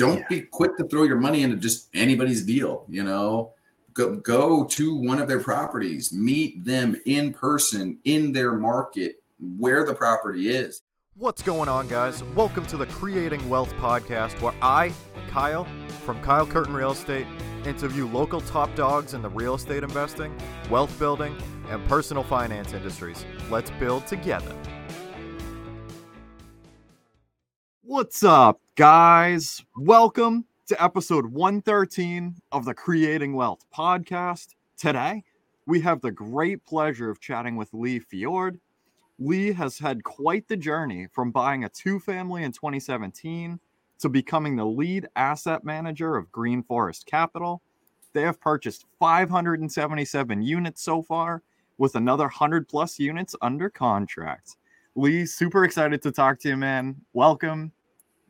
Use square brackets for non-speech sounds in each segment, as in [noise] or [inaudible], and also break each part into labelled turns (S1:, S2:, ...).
S1: don't yeah. be quick to throw your money into just anybody's deal. You know, go go to one of their properties, meet them in person in their market where the property is.
S2: What's going on, guys? Welcome to the Creating Wealth podcast, where I, Kyle, from Kyle Curtin Real Estate, interview local top dogs in the real estate investing, wealth building, and personal finance industries. Let's build together. What's up, guys? Welcome to episode 113 of the Creating Wealth podcast. Today, we have the great pleasure of chatting with Lee Fjord. Lee has had quite the journey from buying a two family in 2017 to becoming the lead asset manager of Green Forest Capital. They have purchased 577 units so far, with another 100 plus units under contract. Lee, super excited to talk to you, man. Welcome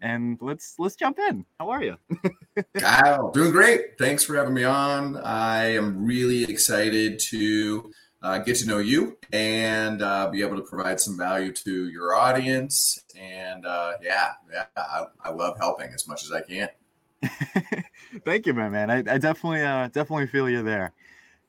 S2: and let's let's jump in. How are you? [laughs]
S1: Kyle, doing great. Thanks for having me on. I am really excited to uh, get to know you and uh, be able to provide some value to your audience. And uh, yeah, yeah, I, I, love helping as much as I can. [laughs]
S2: Thank you, my Man, I, I definitely uh, definitely feel you there.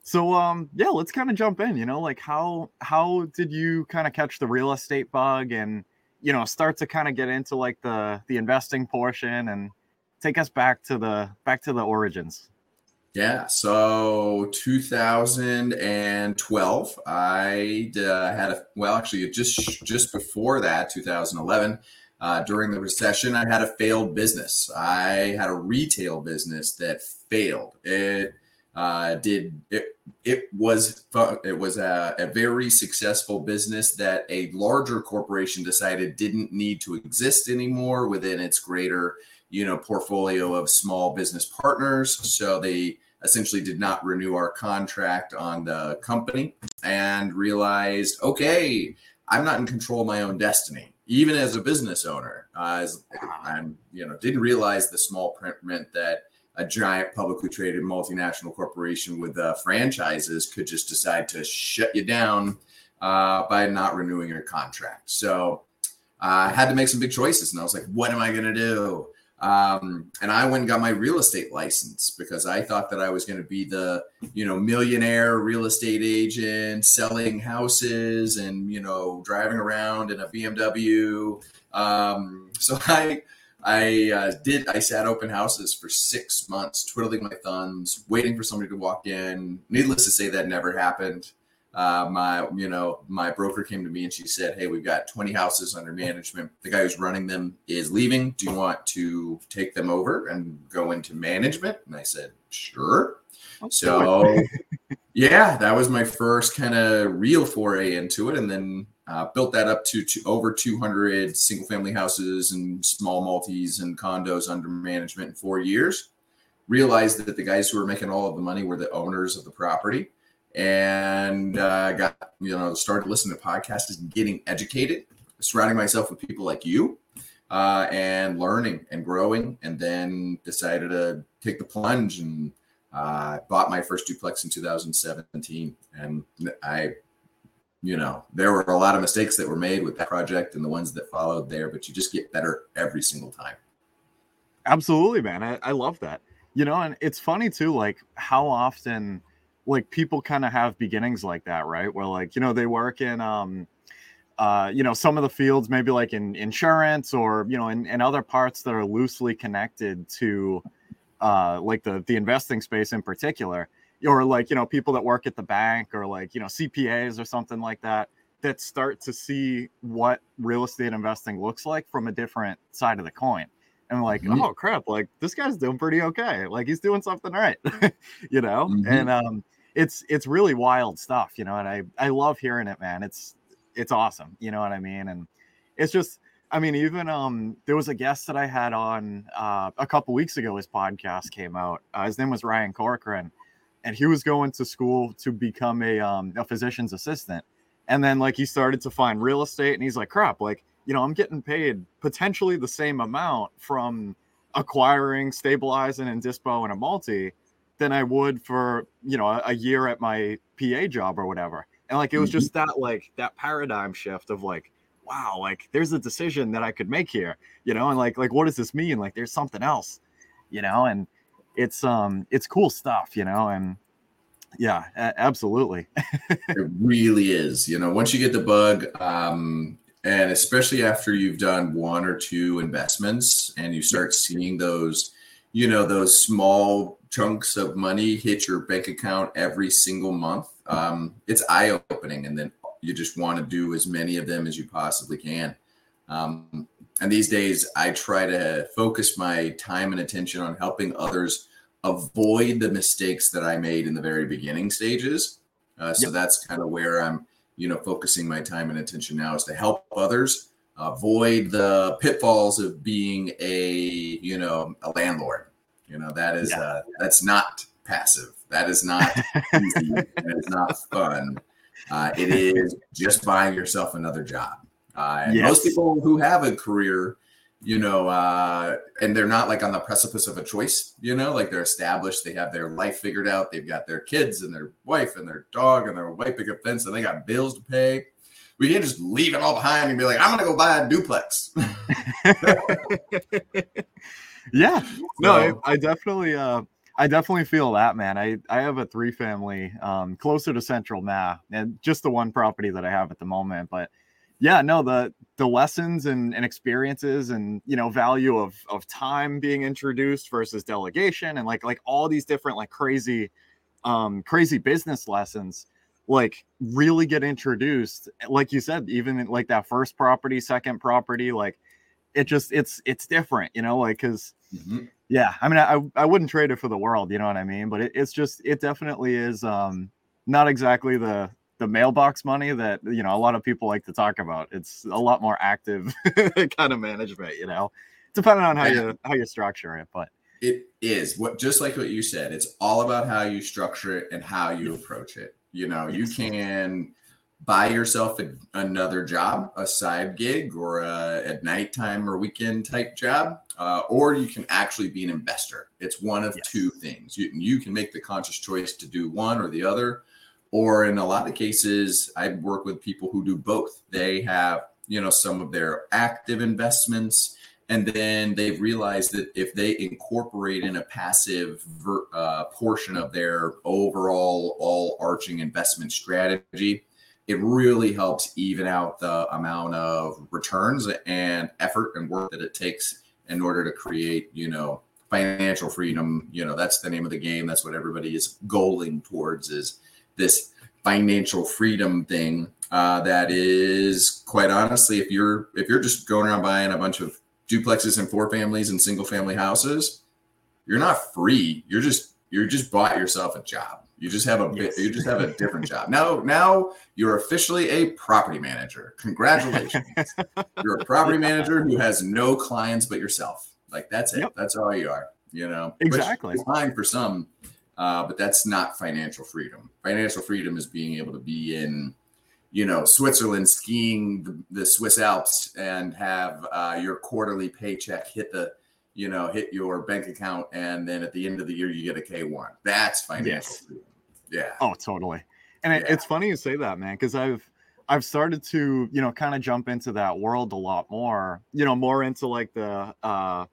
S2: So um yeah, let's kind of jump in. You know, like how how did you kind of catch the real estate bug and you know start to kind of get into like the the investing portion and take us back to the back to the origins.
S1: Yeah so 2012 i uh, had a well actually just just before that 2011 uh, during the recession i had a failed business. I had a retail business that failed. It uh, did it it was it was a, a, very successful business that a larger corporation decided didn't need to exist anymore within its greater you know portfolio of small business partners. So they essentially did not renew our contract on the company and realized okay i'm not in control of my own destiny even as a business owner. Uh, as i'm you know didn't realize the small print meant that a giant publicly traded multinational corporation with uh, franchises could just decide to shut you down uh, by not renewing your contract. So uh, I had to make some big choices, and I was like, "What am I going to do?" Um, and I went and got my real estate license because I thought that I was going to be the, you know, millionaire real estate agent selling houses and you know driving around in a BMW. Um, [laughs] so I I uh, did. I sat open houses for six months, twiddling my thumbs, waiting for somebody to walk in. Needless to say, that never happened. Uh, my, you know, my broker came to me and she said, "Hey, we've got 20 houses under management. The guy who's running them is leaving. Do you want to take them over and go into management?" And I said, "Sure." so, [laughs] yeah, that was my first kind of real foray into it, and then uh, built that up to, to, over 200 single family houses and small multis and condos under management in four years. Realized that the guys who were making all of the money were the owners of the property and uh, got, you know, started listening to podcasts and getting educated, surrounding myself with people like you uh, and learning and growing. And then decided to take the plunge and uh, bought my first duplex in 2017. And I you know, there were a lot of mistakes that were made with that project and the ones that followed there, but you just get better every single time.
S2: Absolutely, man. I, I love that. You know, and it's funny too, like how often like people kind of have beginnings like that, right? Where like, you know, they work in um uh, you know, some of the fields maybe like in insurance or, you know, in, in other parts that are loosely connected to uh like the the investing space in particular or like you know people that work at the bank or like you know CPAs or something like that that start to see what real estate investing looks like from a different side of the coin. And like mm-hmm. oh crap like this guy's doing pretty okay. Like he's doing something right [laughs] you know? Mm-hmm. and um it's it's really wild stuff you know and i i love hearing it man. It's it's awesome you know what i mean? And it's just i mean even um there was a guest that i had on uh a couple weeks ago his podcast came out. Uh, his name was ryan corcoran and he was going to school to become a um, a physician's assistant. And then like he started to find real estate, and he's like, crap, like you know, I'm getting paid potentially the same amount from acquiring, stabilizing, and dispo and a multi than I would for you know a, a year at my PA job or whatever. And like it was mm-hmm. just that like that paradigm shift of like, wow, like there's a decision that I could make here, you know, and like like what does this mean? Like there's something else you know, and it's um it's cool stuff, you know, and yeah, a- absolutely. [laughs]
S1: it really is. You know, once you get the bug, um, and especially after you've done one or two investments and you start seeing those, you know, those small chunks of money hit your bank account every single month, um, it's eye opening. And then you just want to do as many of them as you possibly can. Um, and these days, I try to focus my time and attention on helping others avoid the mistakes that I made in the very beginning stages. Uh, so yep. that's kind of where I'm, you know, focusing my time and attention now is to help others avoid the pitfalls of being a, you know, a landlord. You know, that is yeah. uh, that's not passive. That is not [laughs] easy. and it's not fun. Uh, it is just buying yourself another job. Uh, yes. most people who have a career you know, uh, and they're not like on the precipice of a choice, you know, like they're established, they have their life figured out, they've got their kids and their wife and their dog and their white picket fence, and they got bills to pay. We can't just leave it all behind and be like, I'm gonna go buy a duplex. [laughs]
S2: yeah, no, I, I, definitely, uh, I definitely feel that, man. I I have a three family, um, closer to Central Ma, and just the one property that I have at the moment, but yeah no the the lessons and, and experiences and you know value of of time being introduced versus delegation and like like all these different like crazy um crazy business lessons like really get introduced like you said even in, like that first property second property like it just it's it's different you know like because mm-hmm. yeah i mean I, I wouldn't trade it for the world you know what i mean but it, it's just it definitely is um not exactly the the mailbox money that you know a lot of people like to talk about. It's a lot more active [laughs] kind of management, you know, depending on how yeah. you how you structure it. But
S1: it is what just like what you said. It's all about how you structure it and how you approach it. You know, you can buy yourself a, another job, a side gig, or a, a nighttime or weekend type job, uh, or you can actually be an investor. It's one of yes. two things. You, you can make the conscious choice to do one or the other, or in a lot of cases i work with people who do both. They have you know some of their active investments and then they've realized that if they incorporate in a passive ver, uh, portion of their overall all arching investment strategy it really helps even out the amount of returns and effort and work that it takes in order to create you know financial freedom. You know that's the name of the game. That's what everybody is goaling towards is this financial freedom thing uh, that is quite honestly if you're if you're just going around buying a bunch of duplexes and four families and single family houses you're not free. You're just you're just bought yourself a job. You just have a yes. you just have a [laughs] different job. Now now you're officially a property manager. Congratulations. [laughs] You're a property manager who has no clients but yourself. Like that's it. Yep. that's all you are you know?
S2: Exactly.
S1: fine for some uh, but that's not financial freedom. Financial freedom is being able to be in, you know, Switzerland skiing the, the Swiss Alps and have uh, your quarterly paycheck hit the, you know, hit your bank account, and then at the end of the year you get a K one. That's financial yes. freedom. Yeah.
S2: Oh, totally. And yeah. it's funny you say that, man, because I've I've started to, you know, kind of jump into that world a lot more, you know, more into like the uh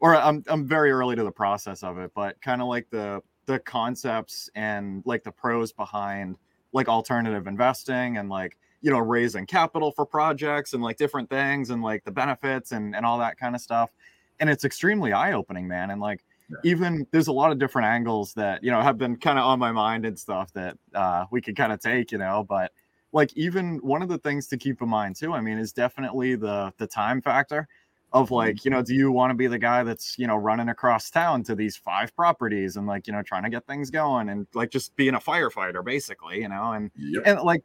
S2: or I'm I'm very early to the process of it, but kind of like the the concepts and like the pros behind like alternative investing and like you know raising capital for projects and like different things and like the benefits and and all that kind of stuff. And it's extremely eye-opening man and like even there's a lot of different angles that you know have been kind of on my mind and stuff that uh we could kind of take you know but like even one of the things to keep in mind too i mean is definitely the the time factor of mm-hmm. like you know do you want to be the guy that's you know running across town to these five properties and like you know trying to get things going and like just being a firefighter basically you know and yep. and like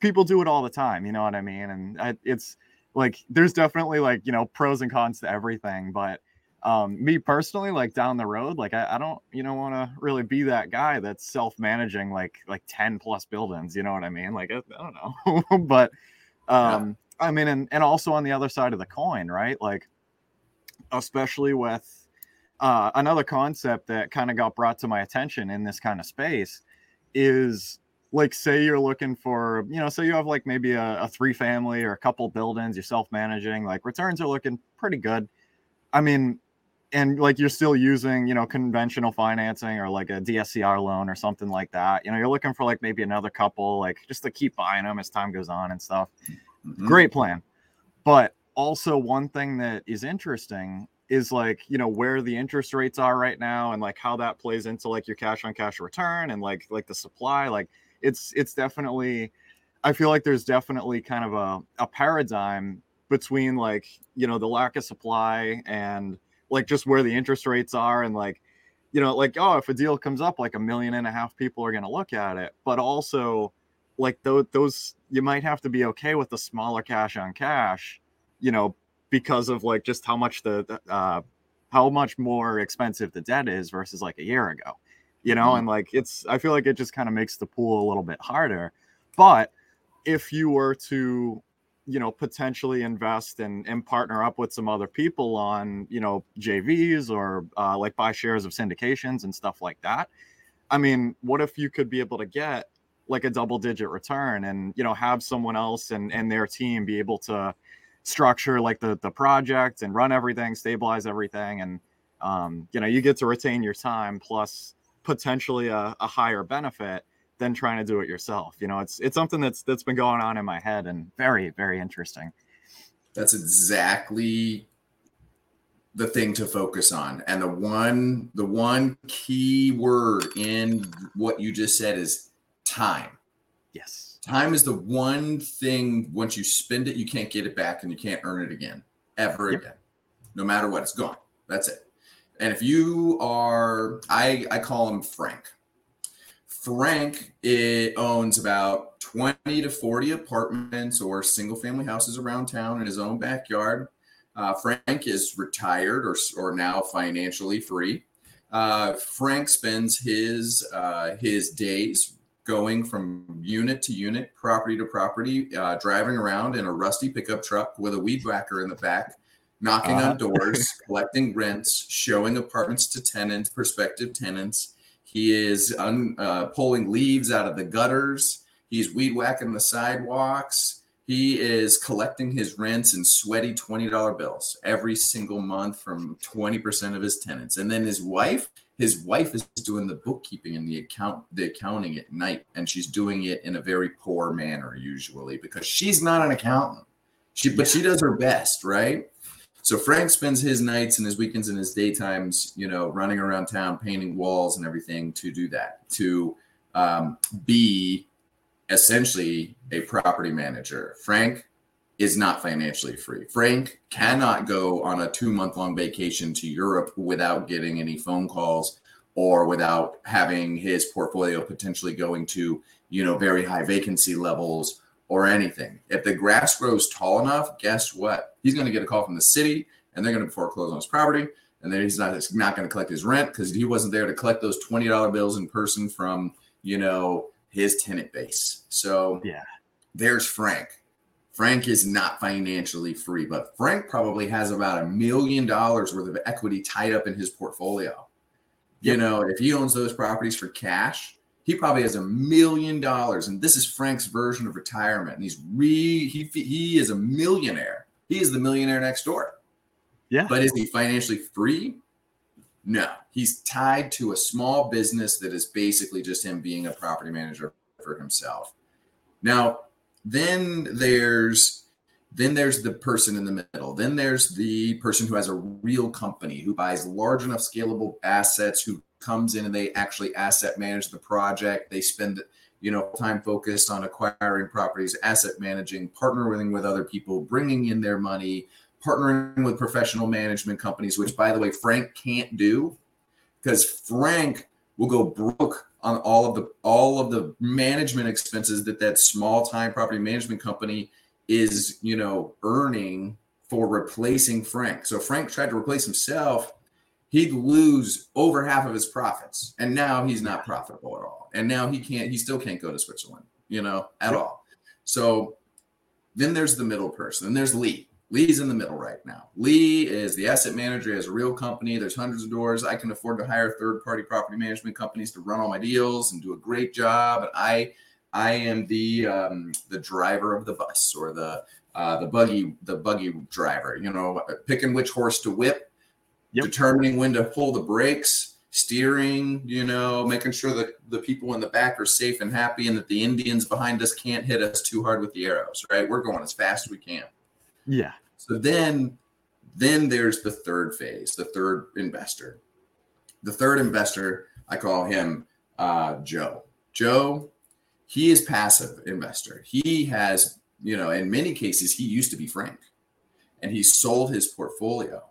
S2: people do it all the time you know what i mean and I, it's like there's definitely like you know pros and cons to everything but um me personally like down the road like i, I don't you know want to really be that guy that's self-managing like like 10 plus buildings you know what i mean like i, I don't know [laughs] but um yeah I mean, and, and also on the other side of the coin, right? Like, especially with uh, another concept that kind of got brought to my attention in this kind of space is like, say you're looking for, you know, so you have like maybe a, a three family or a couple buildings, you're self managing, like returns are looking pretty good. I mean, and like you're still using you know conventional financing or like a DSCR loan or something like that. You know, you're looking for like maybe another couple, like just to keep buying them as time goes on and stuff. Mm-hmm. Great plan. But also one thing that is interesting is like you know where the interest rates are right now and like how that plays into like your cash on cash return and like like the supply like it's it's definitely i feel like there's definitely kind of a, a paradigm between like you know the lack of supply and like just where the interest rates are and like you know like oh if a deal comes up like a million and a half people are going to look at it but also like those those you might have to be okay with the smaller cash on cash you know because of like just how much the uh how much more expensive the debt is versus like a year ago you know mm-hmm. and like it's i feel like it just kind of makes the pool a little bit harder but if you were to you know potentially invest and and partner up with some other people on you know JVs or uh, like buy shares of syndications and stuff like that. I mean, what if you could be able to get like a double digit return and you know have someone else and and their team be able to structure like the the project and run everything, stabilize everything, and um, you know you get to retain your time plus potentially a, a higher benefit than trying to do it yourself. You know, it's it's something that's that's been going on in my head and very very interesting.
S1: That's exactly the thing to focus on. And the one the one key word in what you just said is time.
S2: Yes.
S1: Time is the one thing once you spend it you can't get it back and you can't earn it again ever yep. again. No matter what, it's gone. That's it. And if you are I I call him Frank Frank it owns about 20 to 40 apartments or single family houses around town in his own backyard. Uh, Frank is retired or, or now financially free. Uh, Frank spends his uh, his days going from unit to unit, property to property, uh, driving around in a rusty pickup truck with a weed whacker in the back, knocking on uh-huh. doors, [laughs] collecting rents, showing apartments to tenants, prospective tenants he is un, uh, pulling leaves out of the gutters. He's weed whacking the sidewalks. He is collecting his rents in sweaty $20 bills every single month from 20% of his tenants. And then his wife, his wife is doing the bookkeeping and the account the accounting at night and she's doing it in a very poor manner usually because she's not an accountant. She but she does her best, right? So Frank spends his nights and his weekends and his daytimes, you know, running around town, painting walls and everything to do that, to um, be essentially a property manager. Frank is not financially free. Frank cannot go on a two month long vacation to Europe without getting any phone calls or without having his portfolio potentially going to, you know, very high vacancy levels or anything. If the grass grows tall enough, guess what? He's going to get a call from the city and they're going to foreclose on his property. And then he's not, he's not going to collect his rent because he wasn't there to collect those $20 bills in person from, you know, his tenant base. So
S2: yeah,
S1: there's Frank. Frank is not financially free, but Frank probably has about a million dollars worth of equity tied up in his portfolio. You know, if he owns those properties for cash, he probably has a million dollars, and this is Frank's version of retirement. And he's re he he is a millionaire. He is the millionaire next door.
S2: Yeah.
S1: But is he financially free? No. He's tied to a small business that is basically just him being a property manager for himself. Now, then there's then there's the person in the middle. Then there's the person who has a real company who buys large enough scalable assets who comes in and they actually asset manage the project. They spend you know time focused on acquiring properties, asset managing, partnering with other people, bringing in their money, partnering with professional management companies, which by the way Frank can't do because Frank will go broke on all of the all of the management expenses that that small time property management company is you know earning for replacing Frank. So Frank tried to replace himself he'd lose over half of his profits and now he's not profitable at all. And now he can't he still can't go to switzerland you know at all. So then there's the middle person and there's lee lee's in the middle right now lee is the asset manager he has a real company there's hundreds of doors i can afford to hire third party property management companies to run all my deals and do a great job and i i am the um, the driver of the bus or the uh, the buggy the buggy driver you know picking which horse to whip yep. determining when to pull the brakes, steering, you know, making sure that the people in the back are safe and happy and that the Indians behind us can't hit us too hard with the arrows, right? We're going as fast as we can.
S2: Yeah.
S1: So then then there's the third phase, the third investor. The third investor, I call him uh, Joe. Joe, he is passive investor. He has, you know, in many cases, he used to be Frank and he sold his portfolio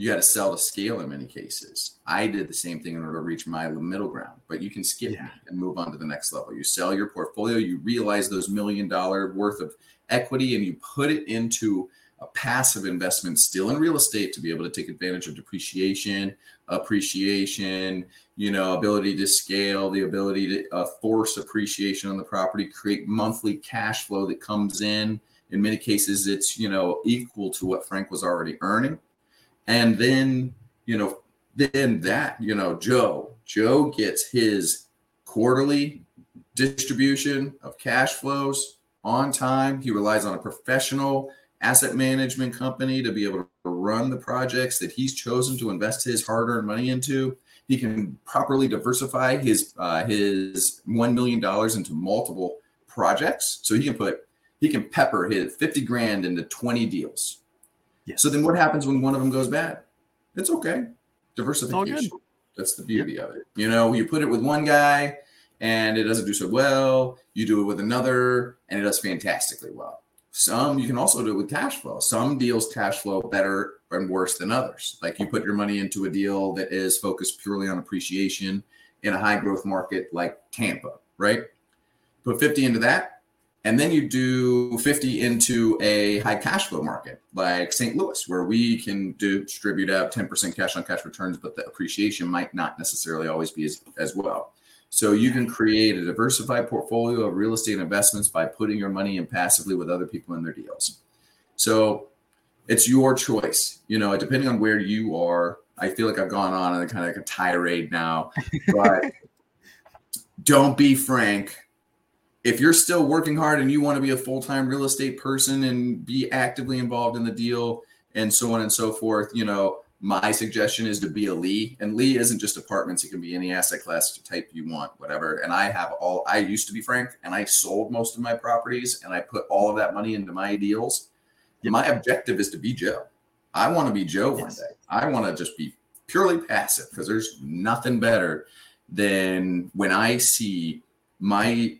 S1: you got to sell to scale in many cases. I did the same thing in order to reach my middle ground, but you can skip yeah. and move on to the next level. You sell your portfolio, you realize those million dollar worth of equity, and you put it into a passive investment still in real estate to be able to take advantage of depreciation, appreciation, you know, ability to scale, the ability to uh, force appreciation on the property, create monthly cash flow that comes in. In many cases, it's, you know, equal to what Frank was already earning and then, you know, then that, you know, Joe, Joe gets his quarterly distribution of cash flows on time. He relies on a professional asset management company to be able to run the projects that he's chosen to invest his hard-earned money into. He can properly diversify his uh, his one million dollars into multiple projects, so he can put he can pepper his fifty grand into twenty deals Yes. So then what happens when one of them goes bad? It's okay. Diversification. That's the beauty of it. You know, you put it with one guy and it doesn't do so well. You do it with another and it does fantastically well. Some you can also do it with cash flow. Some deals cash flow better and worse than others. Like you put your money into a deal that is focused purely on appreciation in a high growth market like Tampa, right? Put 50 into that, and then you do 50 into a high cash flow market like St. Louis, where we can distribute out 10% cash on cash returns, but the appreciation might not necessarily always be as, as well. So you can create a diversified portfolio of real estate investments by putting your money in passively with other people in their deals. So it's your choice. You know, depending on where you are, I feel like I've gone on and kind of like a tirade now, but [laughs] don't be frank if you're still working hard and you want to be a full-time real estate person and be actively involved in the deal and so on and so forth, you know, my suggestion is to be a Lee. And Lee isn't just apartments, it can be any asset class type you want, whatever. And I have all I used to be Frank and I sold most of my properties and I put all of that money into my deals. Yep. My objective is to be Joe. I want to be Joe yes. one day. I want to just be purely passive because there's nothing better than when I see my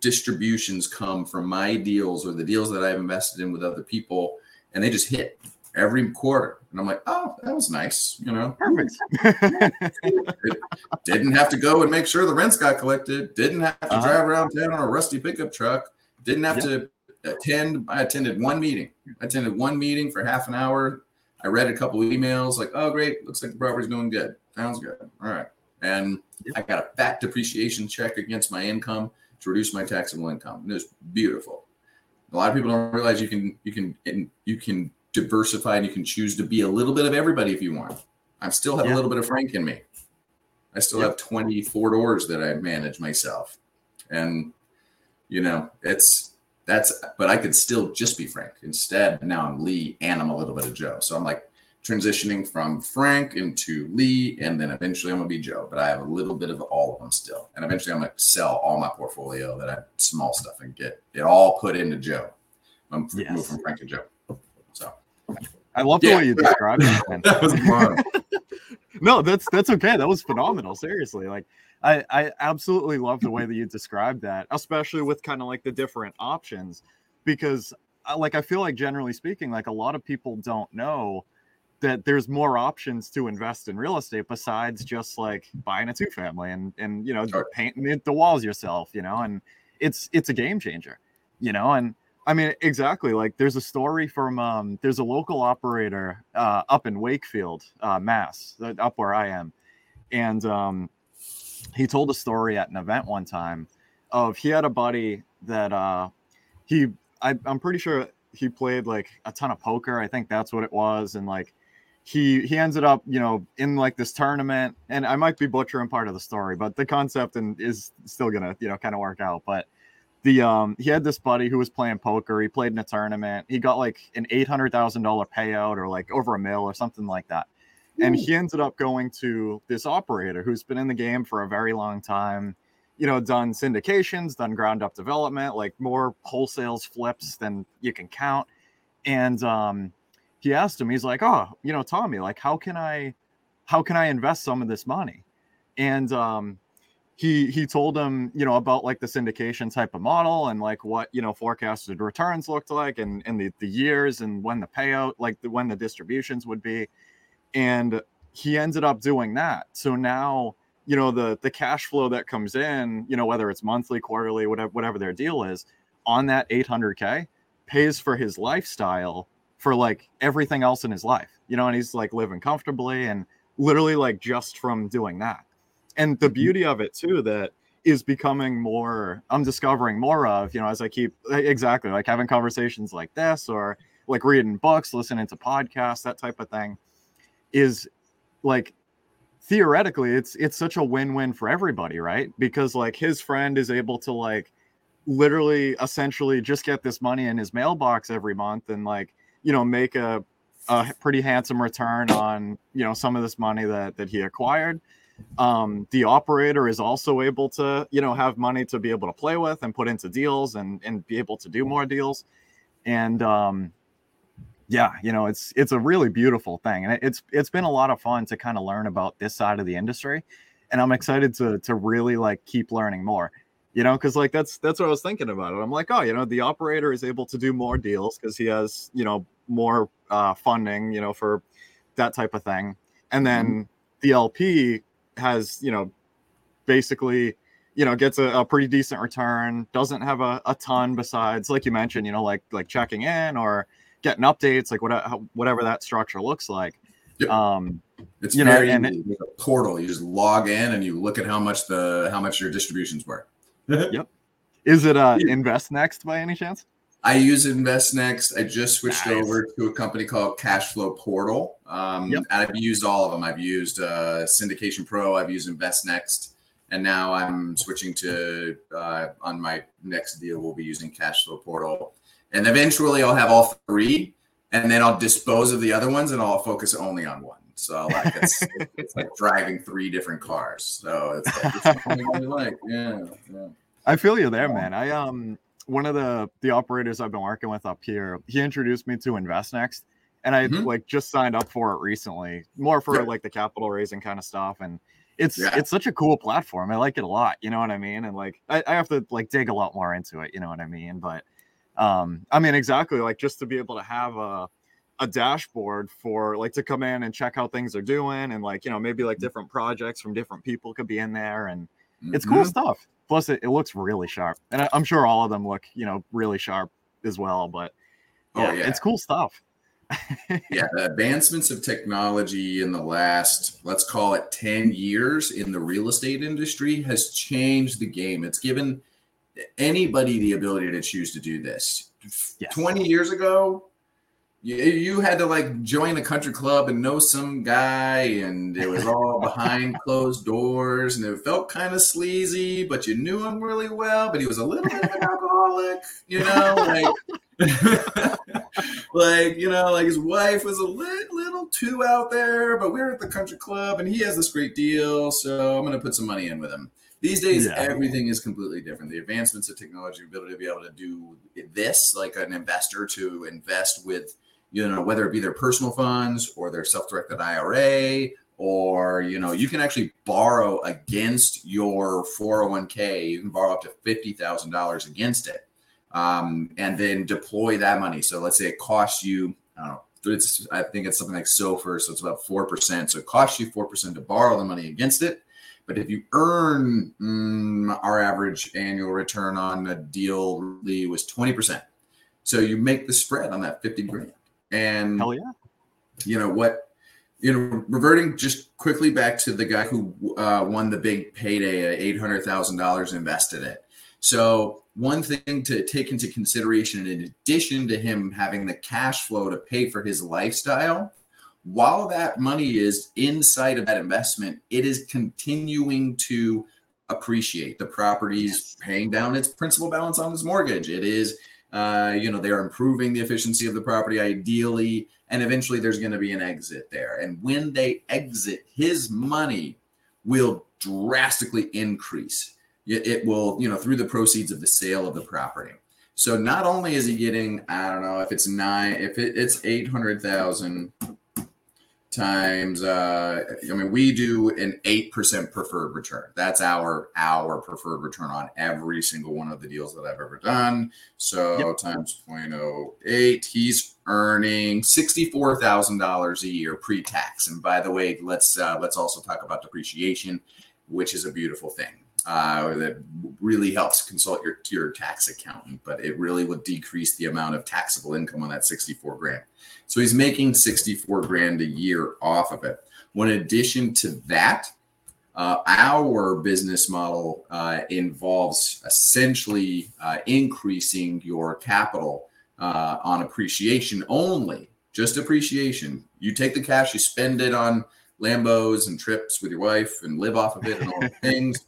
S1: distributions come from my deals or the deals that I've invested in with other people, and they just hit every quarter. And I'm like, oh, that was nice, you know.
S2: Perfect. [laughs]
S1: didn't have to go and make sure the rents got collected. Didn't have to uh-huh. drive around town on a rusty pickup truck. Didn't have to attend. I attended one meeting. I attended one meeting for half an hour. I read a couple emails, like, oh, great, looks like the property's doing good. Sounds good. All right. And yep. I got a fat depreciation check against my income to reduce my taxable income. And it was beautiful. A lot of people don't realize you can you can you can diversify and you can choose to be a little bit of everybody if you want. I still have yeah. a little bit of Frank in me. I still have 24 doors that I manage myself. And you know, it's that's but I could still just be Frank. Instead, now I'm Lee and I'm a little bit of Joe. So I'm like transitioning from Frank into Lee, and then eventually I'm gonna be Joe. But I have a little bit of all of them still, and eventually I'm gonna sell all my portfolio that I small stuff and get it all put into Joe. I'm yes. move from Frank to Joe.
S2: I love the yeah. way you described it. [laughs] that was [laughs] no, that's that's okay. That was phenomenal. Seriously, like. I, I absolutely love the way that you described that, especially with kind of like the different options, because uh, like I feel like generally speaking, like a lot of people don't know that there's more options to invest in real estate besides just like buying a two family and and you know sure. painting the walls yourself you know and it's it's a game changer you know and i mean exactly like there's a story from um there's a local operator uh up in wakefield uh mass uh, up where i am and um he told a story at an event one time of he had a buddy that uh he I, i'm pretty sure he played like a ton of poker i think that's what it was and like he he ended up you know in like this tournament and i might be butchering part of the story but the concept and is still gonna you know kind of work out but the um he had this buddy who was playing poker. He played in a tournament. He got like an $800000 payout or like over a mill or something like that. And he ended up going to this operator who's been in the game for a very long time you know done syndications done ground up development like more wholesales flips than you can count. And um he asked him he's like oh you know tommy like how can i how can i invest some of this money? And um he he told him you know about like the syndication type of model and like what you know forecasted returns looked like and and the, the years and when the payout like the, when the distributions would be. And he ended up doing that. So now you know the the cash flow that comes in you know whether it's monthly quarterly whatever whatever their deal is on that 800k pays for his lifestyle for like everything else in his life you know and he's like living comfortably and literally like just from doing that and the mm-hmm. beauty of it too that is becoming more i'm discovering more of you know as i keep exactly like having conversations like this or like reading books listening to podcasts that type of thing is like theoretically it's it's such a win-win for everybody right because like his friend is able to like literally essentially just get this money in his mailbox every month and like you know make a a pretty handsome return on you know some of this money that that he acquired um, the operator is also able to you know have money to be able to play with and put into deals and and be able to do more deals. And um, yeah you know it's it's a really beautiful thing. And it's it's been a lot of fun to kind of learn about this side of the industry. And i'm excited to to really like keep learning more you know because like that's that's what i was thinking about it. I'm like oh you know the operator is able to do more deals because he has you know more uh, funding you know for that type of thing. And then mm-hmm. the lp has you know basically you know gets a, a, pretty decent return doesn't have a, a ton besides like you mentioned you know like like checking in or getting updates, like whatever whatever that structure looks like.
S1: Yep. Um, it's you very know, and it, a portal. You just log in and you look at how much the how much your distributions were. [laughs]
S2: yep. Is it uh, InvestNext by any chance?
S1: I use InvestNext. I just switched nice. over to a company called Cashflow Portal. Um, yep. And I've used all of them. I've used uh, Syndication Pro. I've used InvestNext, and now I'm switching to uh, on my next deal. We'll be using Cashflow Portal and eventually I'll have all three, and then I'll dispose of the other ones, and I'll focus only on one. So like it's, [laughs] it's like driving three different cars. So it's like, it's like yeah,
S2: yeah. I feel you there, man. I um one of the the operators I've been working with up here, he introduced me to InvestNext, and I mm-hmm. like just signed up for it recently, more for yeah. like the capital raising kind of stuff, and it's yeah. it's such a cool platform. I like it a lot. You know what I mean? And like I, I have to like dig a lot more into it. You know what I mean? But um i mean exactly like just to be able to have a a dashboard for like to come in and check how things are doing and like you know maybe like mm. different projects from different people could be in there and mm-hmm. it's cool mm-hmm. stuff plus it, it looks really sharp and I, am sure all of them look you know really sharp as well but oh, yeah, oh, yeah. it's cool stuff [laughs]
S1: yeah the advancements of technology in the last let's call it 10 years in the real estate industry has changed the game it's given anybody the ability to choose to do this. Yes. 20 years ago, you, you had to like join a country club and know some guy, and it was all [laughs] behind closed doors, and it felt kind of sleazy, but you knew him really well, but he was a little bit of an alcoholic, you know, like. [laughs] like you know like his wife was a little, little too out there but we are at the country club and he has this great deal so i'm going to put some money in with him these days, yeah. everything is completely different. The advancements of technology, the ability to be able to do this, like an investor to invest with, you know, whether it be their personal funds or their self-directed IRA, or you know, you can actually borrow against your 401k. You can borrow up to fifty thousand dollars against it, um, and then deploy that money. So let's say it costs you, I don't know, it's I think it's something like SOFR, so it's about four percent. So it costs you four percent to borrow the money against it but if you earn mm, our average annual return on a deal was 20%. So you make the spread on that 50 grand. And
S2: hell yeah.
S1: You know what? You know, reverting just quickly back to the guy who uh, won the big payday, $800,000 invested it. So one thing to take into consideration, in addition to him having the cash flow to pay for his lifestyle, while that money is inside of that investment, it is continuing to appreciate. The property is paying down its principal balance on his mortgage. It is Uh, you know, they're improving the efficiency of the property ideally, and eventually there's going to be an exit there. And when they exit, his money will drastically increase. It, will, you know, through the proceeds of the sale of the property. So not only is he getting, I don't know if it's nine, if it, it's eight hundred thousand times uh i mean we do an 8% preferred return. That's our our preferred return on every single one of the deals that i've ever done. So yep. times 0.08 he's earning $64000 a year pre-tax. And by the way let's uh, let's also talk about depreciation which is a beautiful thing uh, that really helps consult your your tax accountant, but it really would decrease the amount of taxable income on that 64 grand. So he's making 64 grand a year off of it. Well, in addition to that, uh, our business model uh, involves essentially uh, increasing your capital uh, on appreciation only, just appreciation. You take the cash, you spend it on Lambos and trips with your wife and live off of it and all the [laughs] things.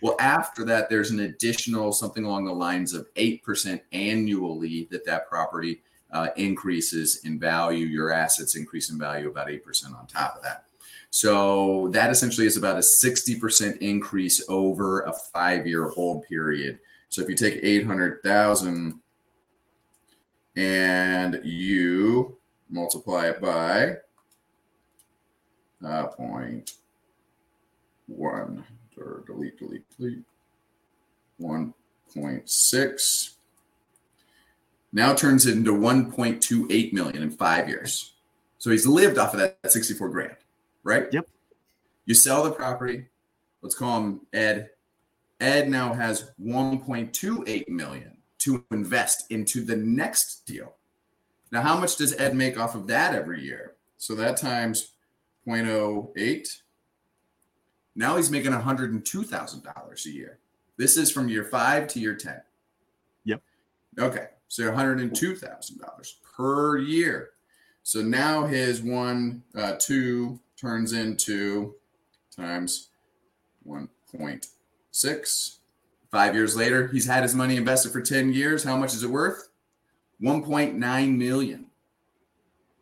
S1: Well, after that, there's an additional something along the lines of 8% annually that that property uh, increases in value. Your assets increase in value about 8% on top of that. So that essentially is about a 60% increase over a five year hold period. So if you take 800,000 and you multiply it by uh, point one or delete, delete, delete. 1.6 now turns it into 1.28 million in five years. So he's lived off of that 64 grand, right?
S2: Yep.
S1: You sell the property. Let's call him Ed. Ed now has 1.28 million to invest into the next deal. Now, how much does Ed make off of that every year? So that times 0.08 now he's making $102,000 a year. This is from year five to year 10.
S2: Yep.
S1: Okay. So $102,000 per year. So now his one, uh, two turns into times 1.6. Five years later, he's had his money invested for 10 years. How much is it worth? 1.9 million.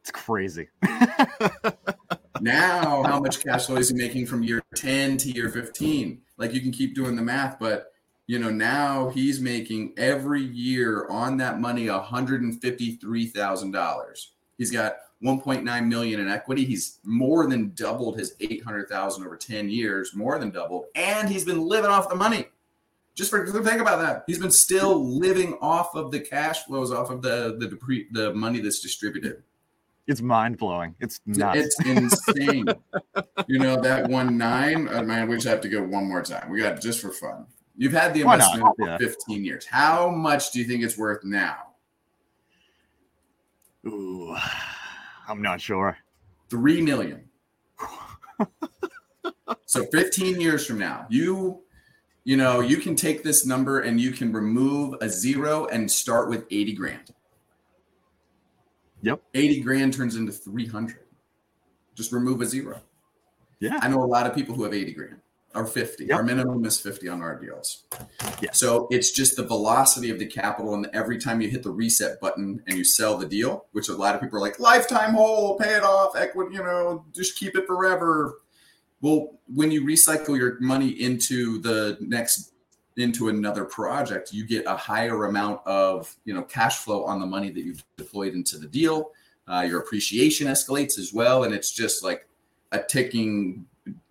S2: It's crazy. [laughs]
S1: now how much cash flow is he making from year 10 to year 15 like you can keep doing the math but you know now he's making every year on that money $153000 he's got 1.9 million in equity. He's more than doubled his 800000 over 10 years more than doubled and he's been living off the money. Just for think about that. He's been still living off of the cash flows off of the the the money that's distributed
S2: it's mind blowing. It's nuts.
S1: It's [laughs] insane. you know that one nine. Uh, man, we just have to go one more time. We got just for fun. You've had the investment for yeah. 15 years. How much do you think it's worth now?
S2: Ooh, I'm not sure.
S1: Three million. so 15 years from now, you you know you can take this number and you can remove a zero and start with 80 grand.
S2: Yep.
S1: 80 grand turns into 300. Just remove a zero.
S2: Yeah.
S1: I know a lot of people who have 80 grand or 50. Yep. Our minimum is 50 on our deals.
S2: Yeah.
S1: So it's just the velocity of the capital. And every time you hit the reset button and you sell the deal, which a lot of people are like, lifetime hold, pay it off, equity, you know, just keep it forever. Well, when you recycle your money into the next into another project, you get a higher amount of you know cash flow on the money that you've deployed into the deal. Uh, your appreciation escalates as well, and it's just like a ticking,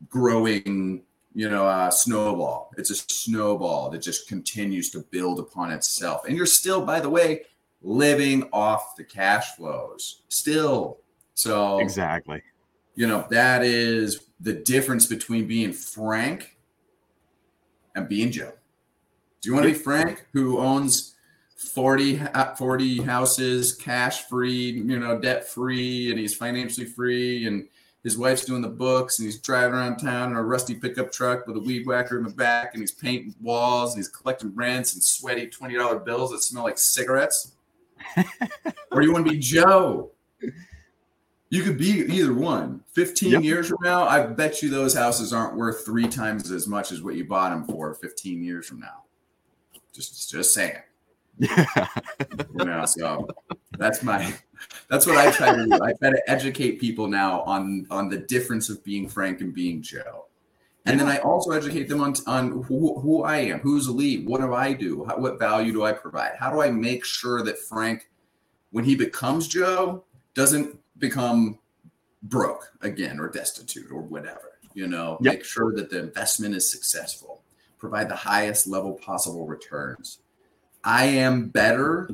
S1: growing you know uh, snowball. It's a snowball that just continues to build upon itself, and you're still, by the way, living off the cash flows still. So
S2: exactly,
S1: you know that is the difference between being Frank and being Joe. Do you want to be Frank, who owns 40, 40 houses, cash free, you know, debt free, and he's financially free, and his wife's doing the books, and he's driving around town in a rusty pickup truck with a weed whacker in the back, and he's painting walls, and he's collecting rents and sweaty $20 bills that smell like cigarettes? [laughs] or do you want to be Joe? You could be either one. 15 yep. years from now, I bet you those houses aren't worth three times as much as what you bought them for 15 years from now. Just just saying.
S2: Yeah. [laughs]
S1: you know, so that's my that's what I try to do. I try to educate people now on on the difference of being Frank and being Joe. And then I also educate them on, on who, who I am, who's Lee, what do I do, How, what value do I provide? How do I make sure that Frank, when he becomes Joe, doesn't become broke again or destitute or whatever? You know, yep. make sure that the investment is successful, provide the highest level possible returns. I am better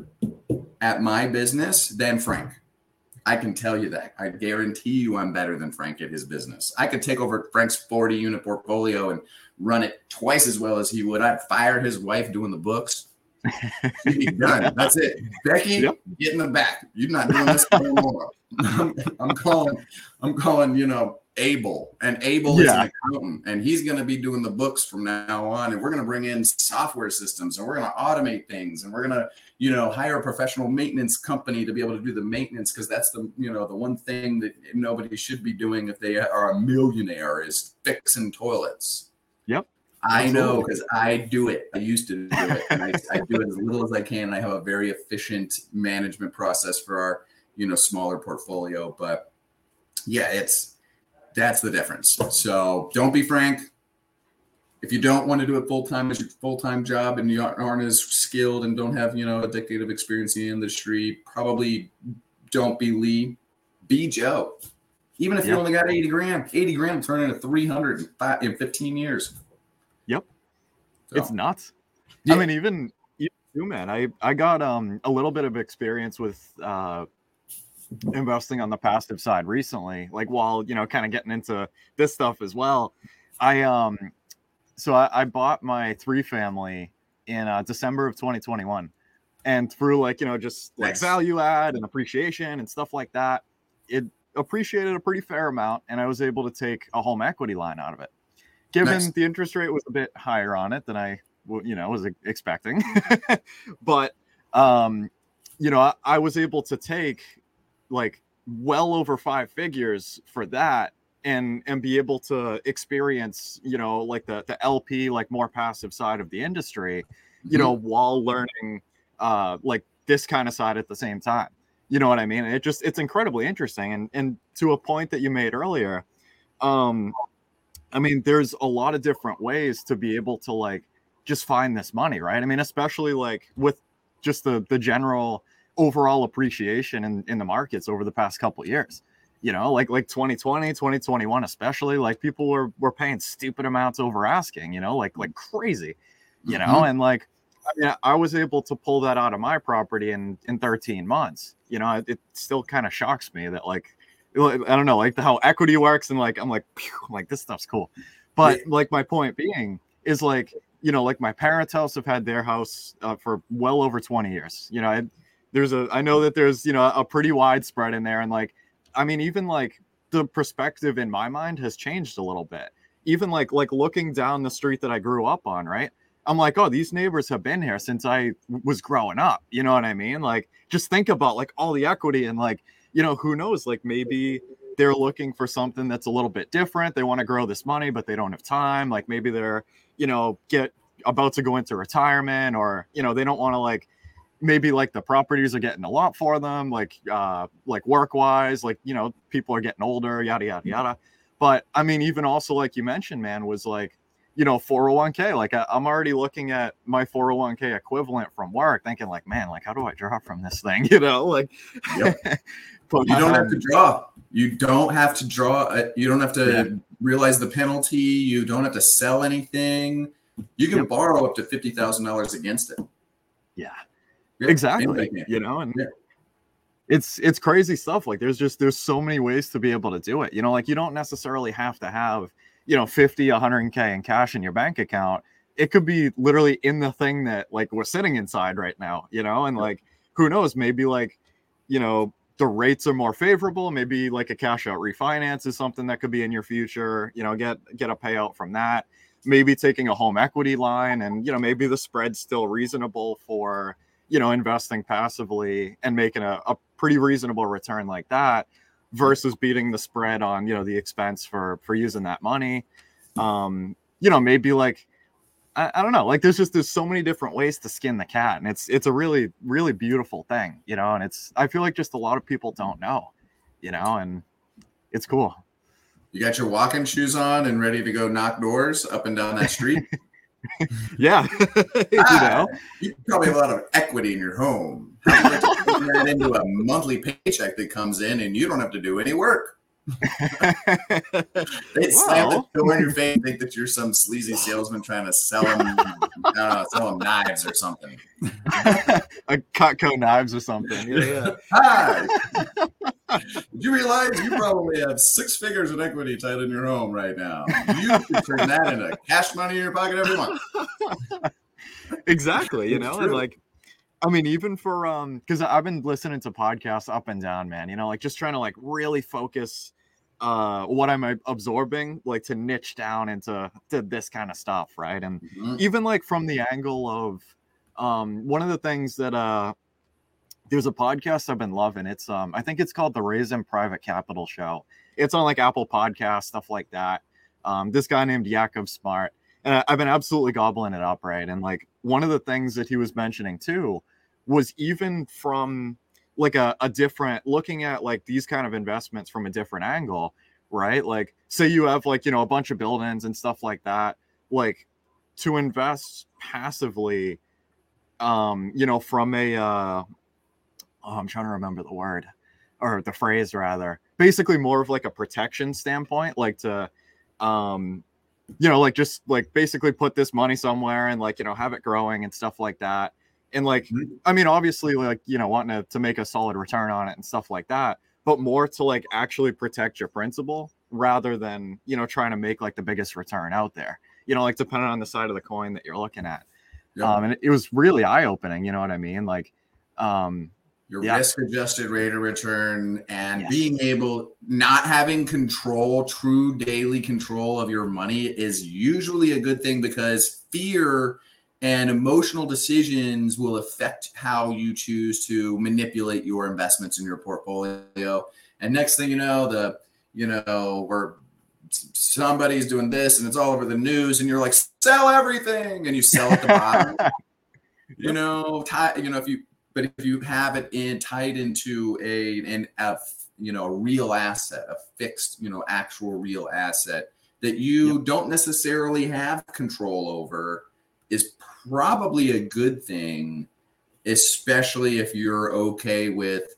S1: at my business than Frank. I can tell you that. I guarantee you I'm better than Frank at his business. I could take over Frank's 40 unit portfolio and run it twice as well as he would. I'd fire his wife doing the books. He'd be done. That's it. Becky, yep. get in the back. You're not doing this anymore. [laughs] I'm, I'm calling, I'm calling, you know, Abel, and Abel yeah. is an accountant, and he's going to be doing the books from now on. And we're going to bring in software systems, and we're going to automate things, and we're going to, you know, hire a professional maintenance company to be able to do the maintenance because that's the, you know, the one thing that nobody should be doing if they are a millionaire is fixing toilets.
S2: Yep.
S1: I know because I do it. I used to do it, and I, I do it as little as I can. I have a very efficient management process for our, you know, smaller portfolio, but yeah, it's that's the difference. So don't be frank. If you don't want to do it full time as your full time job and you aren't as skilled and don't have you know a decade of experience in the industry, probably don't be Lee. Be Joe. Even if yep. you only got 80 grand, 80 grand turn into 300 in 15 years.
S2: Yep. So. It's nuts. Yeah. I mean, even you, man, I, I got um a little bit of experience with uh investing on the passive side recently, like while you know, kind of getting into this stuff as well. I um, so I, I bought my three family in uh, December of 2021, and through like you know just like nice. value add and appreciation and stuff like that, it appreciated a pretty fair amount, and I was able to take a home equity line out of it. Given nice. the interest rate was a bit higher on it than I, you know, was expecting, [laughs] but um, you know, I, I was able to take like well over five figures for that and and be able to experience you know like the the lp like more passive side of the industry you mm-hmm. know while learning uh like this kind of side at the same time. You know what i mean? It just it's incredibly interesting and and to a point that you made earlier um i mean there's a lot of different ways to be able to like just find this money right? I mean especially like with just the the general overall appreciation in, in the markets over the past couple years you know like like 2020 2021 especially like people were were paying stupid amounts over asking you know like like crazy you know mm-hmm. and like I, mean, I was able to pull that out of my property in in 13 months you know it, it still kind of shocks me that like i don't know like the, how equity works and like i'm like like this stuff's cool but yeah. like my point being is like you know like my parents house have had their house uh, for well over 20 years you know there's a I know that there's you know a pretty widespread in there, and like I mean even like the perspective in my mind has changed a little bit. Even like like looking down the street that I grew up on, right? I'm like, oh, these neighbors have been here since I was growing up. You know what I mean? Like, just think about like all the equity and like, you know, who knows? Like maybe they're looking for something that's a little bit different. They want to grow this money, but they don't have time. Like maybe they're, you know, get about to go into retirement or, you know, they don't want to like maybe like the properties are getting a lot for them, like uh like work wise, like you know, people are getting older, yada yada yada. But I mean, even also like you mentioned, man, was like, you know, 401k. Like I, am already looking at my 401k equivalent from work, thinking like, man, like how do I draw from this thing? [laughs] You know, like
S1: yep. [laughs] but you don't have to draw. You don't have to draw. Uh, you don't have to yeah. realize the penalty. You don't have to sell anything. You can yep. borrow up to fifty thousand dollars against it.
S2: Yeah, yeah, exactly. You know, and yeah. it's it's crazy stuff. Like there's just there's so many ways to be able to do it. You know, like you don't necessarily have to have, you know, 50, 100k in cash in your bank account. It could be literally in the thing that like we're sitting inside right now, you know, and like who knows, maybe like, you know, the rates are more favorable. Maybe like a cash out refinance is something that could be in your future, you know, get get a payout from that. Maybe taking a home equity line and you know, maybe the spread's still reasonable for you know investing passively and making a, a pretty reasonable return like that versus beating the spread on you know the expense for for using that money um you know maybe like I, I don't know. Like there's just there's so many different ways to skin the cat, and it's it's a really really beautiful thing, you know. And it's I feel like just a lot of people don't know, you know, and it's cool.
S1: You got your walking shoes on and ready to go knock doors up and down that street. [laughs] [laughs]
S2: yeah, [laughs]
S1: you ah, know, you probably have a lot of equity in your home. You like to turn that into a monthly paycheck that comes in, and you don't have to do any work? They slam the door in your face and think that you're some sleazy salesman trying to sell them, know, sell them knives or something. [laughs]
S2: a Cutco knives or something. Yeah, yeah.
S1: Hi. Did you realize you probably have six figures in equity tied in your home right now? You can turn that into cash money in your pocket every month.
S2: Exactly. You know, and like I mean, even for um, because I've been listening to podcasts up and down, man. You know, like just trying to like really focus uh what I'm absorbing, like to niche down into to this kind of stuff, right? And mm-hmm. even like from the angle of um one of the things that uh there's a podcast I've been loving. It's um I think it's called the Raising Private Capital Show. It's on like Apple Podcast, stuff like that. Um, this guy named Jakob Smart. And I've been absolutely gobbling it up, right? And like one of the things that he was mentioning too was even from like a, a different looking at like these kind of investments from a different angle right? Like say you have like you know a bunch of buildings and stuff like that like to invest passively um you know from a uh oh, i'm trying to remember the word or the phrase rather basically more of like a protection standpoint like to um you know like just like basically put this money somewhere and like you know have it growing and stuff like that and like mm-hmm. i mean obviously like you know wanting to, to make a solid return on it and stuff like that but more to like actually protect your principal rather than you know trying to make like the biggest return out there you know like depending on the side of the coin that you're looking at yeah. um and it, was really eye-opening you know what i mean like um
S1: your yeah. risk adjusted rate of return and yes. being able not having control true daily control of your money is usually a good thing because fear and emotional decisions will affect how you choose to manipulate your investments in your portfolio and next thing you know the you know we're somebody's doing this and it's all over the news and you're like sell everything and you sell at the bottom [laughs] you know tie, you know if you but if you have it in tied into a an a you know a real asset a fixed you know actual real asset that you yep. don't necessarily have control over is probably a good thing, especially if you're okay with,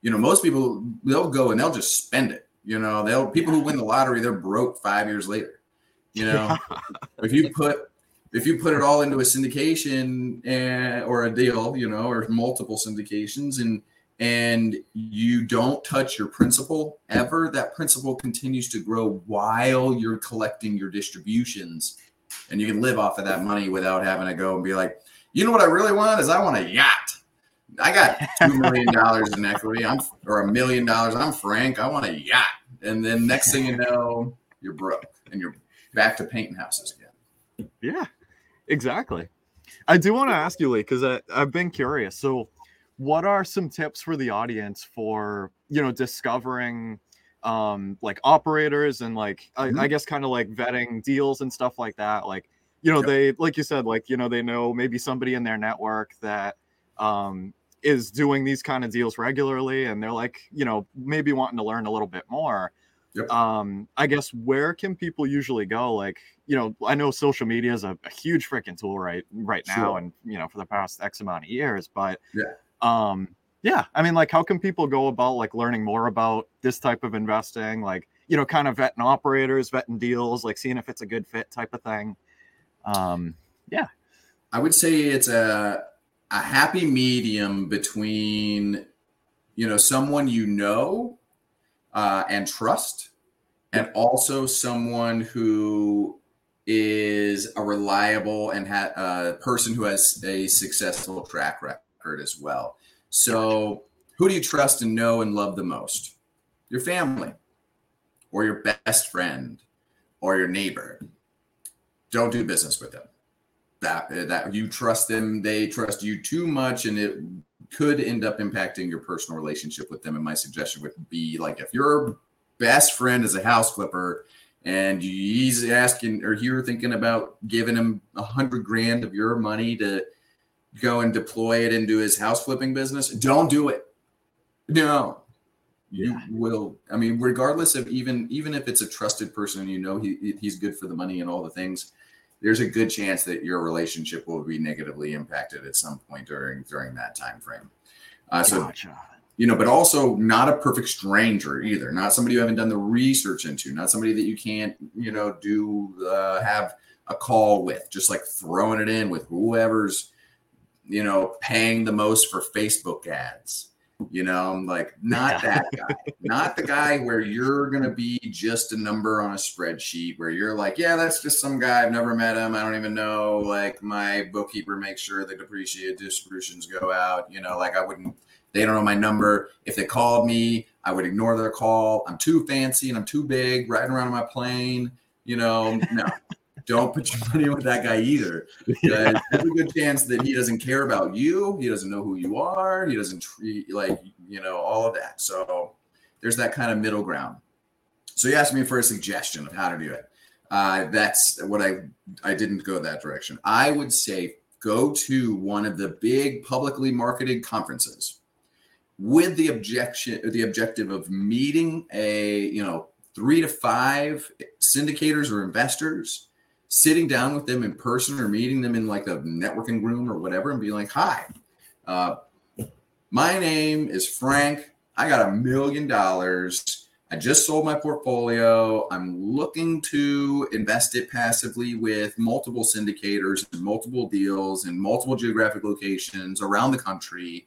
S1: you know, most people they'll go and they'll just spend it. You know, they'll people who win the lottery, they're broke five years later. You know, [laughs] if you put if you put it all into a syndication and, or a deal, you know, or multiple syndications and and you don't touch your principal ever, that principal continues to grow while you're collecting your distributions and you can live off of that money without having to go and be like, you know what I really want is I want a yacht. I got two million dollars in equity. I'm or a million dollars. I'm Frank. I want a yacht. And then next thing you know, you're broke and you're back to painting houses again.
S2: Yeah, exactly. I do want to ask you, Lee, because I've been curious. So, what are some tips for the audience for you know discovering um like operators and like mm-hmm. I, I, guess kind of like vetting deals and stuff like that like you know yep. they like you said like you know they know maybe somebody in their network that um is doing these kind of deals regularly and they're like you know maybe wanting to learn a little bit more yep. um i guess where can people usually go like you know i know social media is a, a huge freaking tool right right now sure. and you know for the past x amount of years but
S1: yeah
S2: um yeah i mean like how can people go about like learning more about this type of investing? Like you know kind of vetting operators vetting deals like seeing if it's a good fit type of thing. Um yeah.
S1: I would say it's a a happy medium between you know someone you know uh, and trust and also someone who is a reliable and ha- a uh, person who has a successful track record as well so, who do you trust and know and love the most? Your family, or your best friend, or your neighbor. Don't do business with them. That that you trust them, they trust you too much, and it could end up impacting your personal relationship with them. And my suggestion would be like if your best friend is a house flipper and he's asking or you're thinking about giving him a hundred grand of your money to go and deploy it into his house flipping business, don't do it. No, you yeah. will. I mean, regardless of even even if it's a trusted person, and you know he he's good for the money and all the things. There's a good chance that your relationship will be negatively impacted at some point during during that time frame. Uh, so gotcha you know, but also not a perfect stranger either. Not somebody you haven't done the research into. Not somebody that you can't, you know, do uh, have a call with. Just like throwing it in with whoever's, you know, paying the most for Facebook ads. You know, I'm like not that guy, [laughs] not the guy where you're gonna be just a number on a spreadsheet where you're like, yeah, that's just some guy I've never met him. I don't even know. Like my bookkeeper makes sure the depreciated distributions go out. You know, like I wouldn't they don't know my number. If they called me, I would ignore their call. I'm too fancy and I'm too big riding around on my plane. You know, no, don't put your [laughs] money with that guy either. Yeah. There's a good chance that he doesn't care about you. He doesn't know who you are. He doesn't treat like, you know, all of that. So there's that kind of middle ground. So you asked me for a suggestion of how to do it. Uh, that's what I I didn't go that direction. I would say go to one of the big publicly marketed conferences with the objection the objective of meeting a you know three to five syndicators or investors sitting down with them in person or meeting them in like a networking room or whatever and being like hi uh, my name is frank i got a million dollars i just sold my portfolio i'm looking to invest it passively with multiple syndicators and multiple deals in multiple geographic locations around the country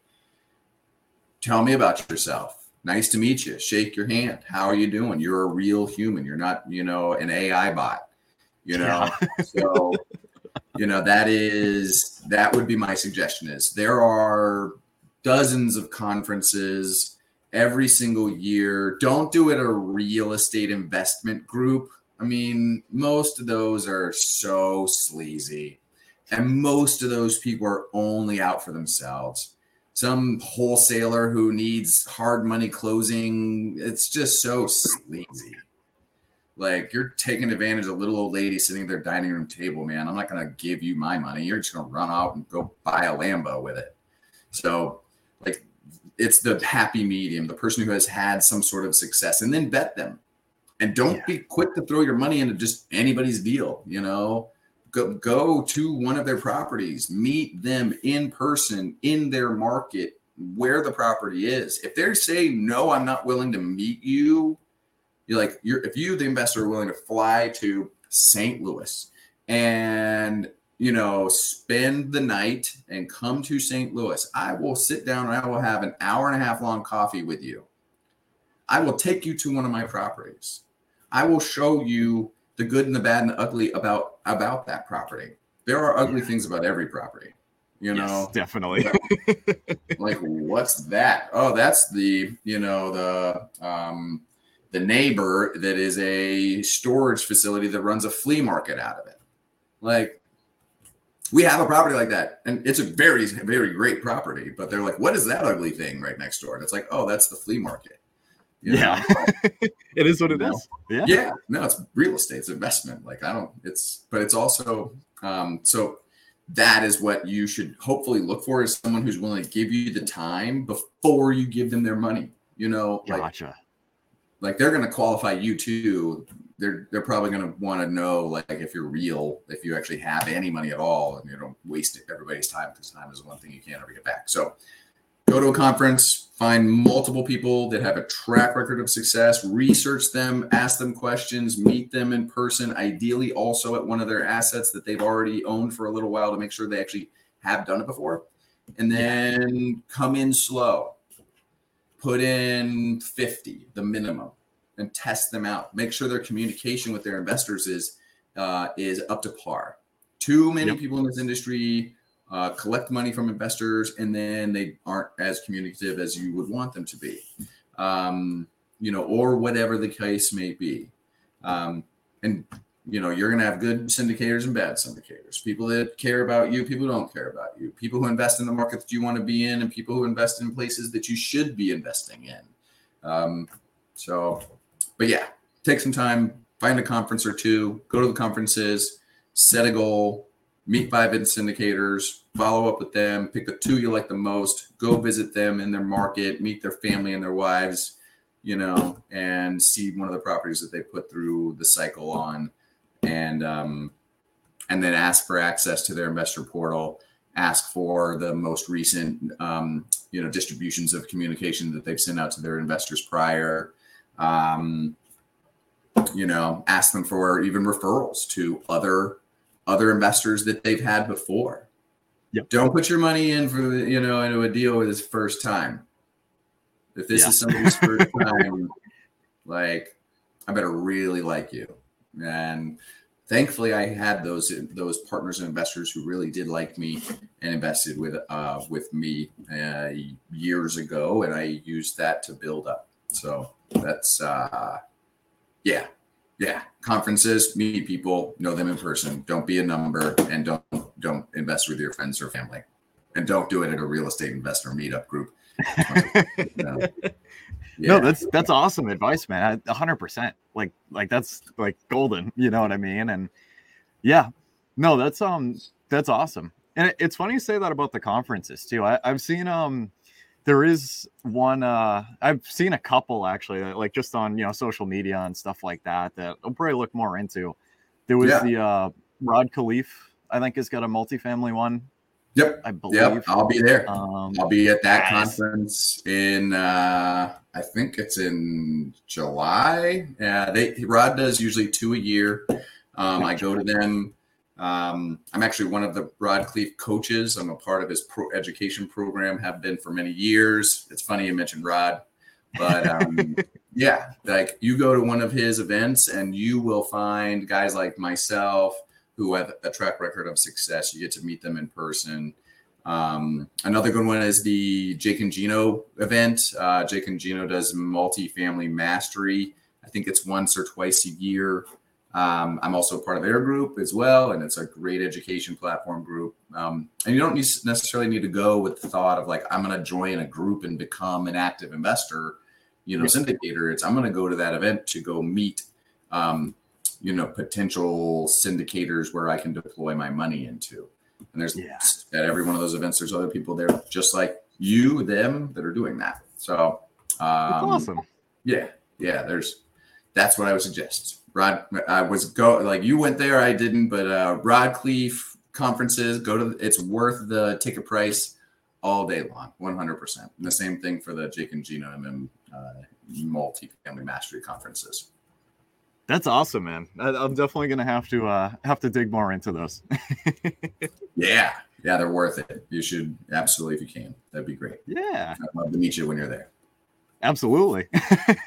S1: tell me about yourself. Nice to meet you. Shake your hand. How are you doing? You're a real human. You're not, you know, an AI bot. You know, yeah. so you know that is that would be my suggestion. Is there are dozens of conferences every single year. Don't do it a real estate investment group. I mean, most of those are so sleazy. And most of those people are only out for themselves some wholesaler who needs hard money closing. It's just so sleazy. Like you're taking advantage of a little old lady sitting at their dining room table, man. I'm not gonna give you my money. You're just gonna run out and go buy a Lambo with it. So, like, it's the happy medium, the person who has had some sort of success, and then bet them. And don't yeah. be quick to throw your money into just anybody's deal. You know, go, go to one of their properties, meet them in person in their market where the property is. If they say no, I'm not willing to meet you, you're like you're if you the investor are willing to fly to St. Louis and you know spend the night and come to St. Louis, I will sit down and I will have an hour and a half long coffee with you. I will take you to one of my properties. I will show you the good and the bad and the ugly about about that property. There are ugly yeah. things about every property. You know,
S2: yes, definitely.
S1: like what's that? Oh, that's the you know the um, the neighbor that is a storage facility that runs a flea market out of it. Like we have a property like that, and it's a very very great property. But they're like, what is that ugly thing right next door? And it's like, oh, that's the flea market.
S2: You know? yeah, [laughs] it is what it is.
S1: Yeah, yeah. No, it's real estate. It's investment. Like I don't. It's but it's also um, so that is what you should hopefully look for is someone who's willing to give you the time before you give them their money. You know,
S2: gotcha.
S1: Like, they're going to qualify you too. They're they're probably going to want to know like if you're real, if you actually have any money at all, and you don't waste everybody's time because time is one thing you can't ever get back. So go to a conference, find multiple people that have a track record of success, research them, ask them questions, meet them in person, ideally also at one of their assets that they've already owned for a little while to make sure they actually have done it before. And then come in slow. Put in 50, the minimum, and test them out. Make sure their communication with their investors is uh, is up to par. Too many yep. people in this industry uh, collect money from investors, and then they aren't as communicative as you would want them to be, um, you know, or whatever the case may be. Um, and you know, you're going to have good syndicators and bad syndicators. People that care about you, people who don't care about you. People who invest in the market that you want to be in, and people who invest in places that you should be investing in. Um, so, but yeah, take some time, find a conference or two, go to the conferences, set a goal, meet five syndicators, follow up with them, pick the two you like the most, go visit them in their market, meet their family and their wives, you know, and see one of the properties that they put through the cycle on, and um, and then ask for access to their investor portal. Ask for the most recent, um, you know, distributions of communication that they've sent out to their investors prior. Um, you know, ask them for even referrals to other other investors that they've had before.
S2: Yep.
S1: Don't put your money in for you know into a deal with his first time. If this
S2: Yeah.
S1: is somebody's first time, [laughs] like I better really like you. And thankfully, I had those those partners and investors who really did like me and invested with uh, with me uh, years ago, and I used that to build up. So that's uh, yeah, yeah. Conferences, meet people, know them in person. Don't be a number, and don't don't invest with your friends or family, and don't do it at a real estate investor meetup group. [laughs] No,
S2: No, that's that's awesome advice, man. A hundred percent. Like like that's like golden. You know what I mean? And yeah, no, that's um that's awesome. And it- it's funny you say that about the conferences too. I, I've seen um there is one uh I've seen a couple actually that, like just on you know social media and stuff like that that I'll probably look more into. There was
S1: Yeah.
S2: the uh Rod Khleif, I think has got a multifamily one,
S1: Yep.
S2: I believe.
S1: Yep. I'll be there.
S2: Um
S1: I'll be at that
S2: Nice.
S1: conference in uh I think it's in July. Yeah, they Rod does usually two a year. Um, I go to them. Um, I'm actually one of the Rod Khleif coaches. I'm a part of his pro education program, have been for many years. It's funny you mentioned Rod, but um, [laughs] yeah, like you go to one of his events and you will find guys like myself who have a track record of success. You get to meet them in person. Um, another good one is the Jake and Gino event. Uh, Jake and Gino does multifamily mastery. I think it's once or twice a year. Um, I'm also part of their group as well, and it's a great education platform group. Um, and you don't necessarily need to go with the thought of like I'm going to join a group and become an active investor, you know, syndicator. It's I'm going to go to that event to go meet, um, you know, potential syndicators where I can deploy my money into. And there's
S2: Yeah.
S1: at every one of those events, there's other people there just like you, them that are doing that. So,
S2: that's
S1: um,
S2: awesome.
S1: yeah, yeah. There's that's what I would suggest. Rod, I was go like you went there, I didn't, but uh, Rod Khleif conferences go to. It's worth the ticket price all day long, one hundred percent. And the same thing for the Jake and Gino and uh, multi-family mastery conferences.
S2: That's awesome, man. I, I'm definitely gonna have to uh have to dig more into those. [laughs]
S1: Yeah, yeah, they're worth it. You should absolutely if you can. That'd be great.
S2: yeah,
S1: I'd love to meet you when you're there.
S2: absolutely.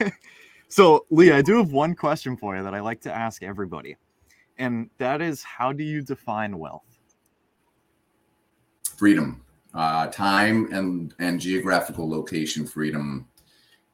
S2: [laughs] so, Lee, I do have one question for you that I like to ask everybody, and that is, how do you define wealth?
S1: freedom uh, time and and geographical location freedom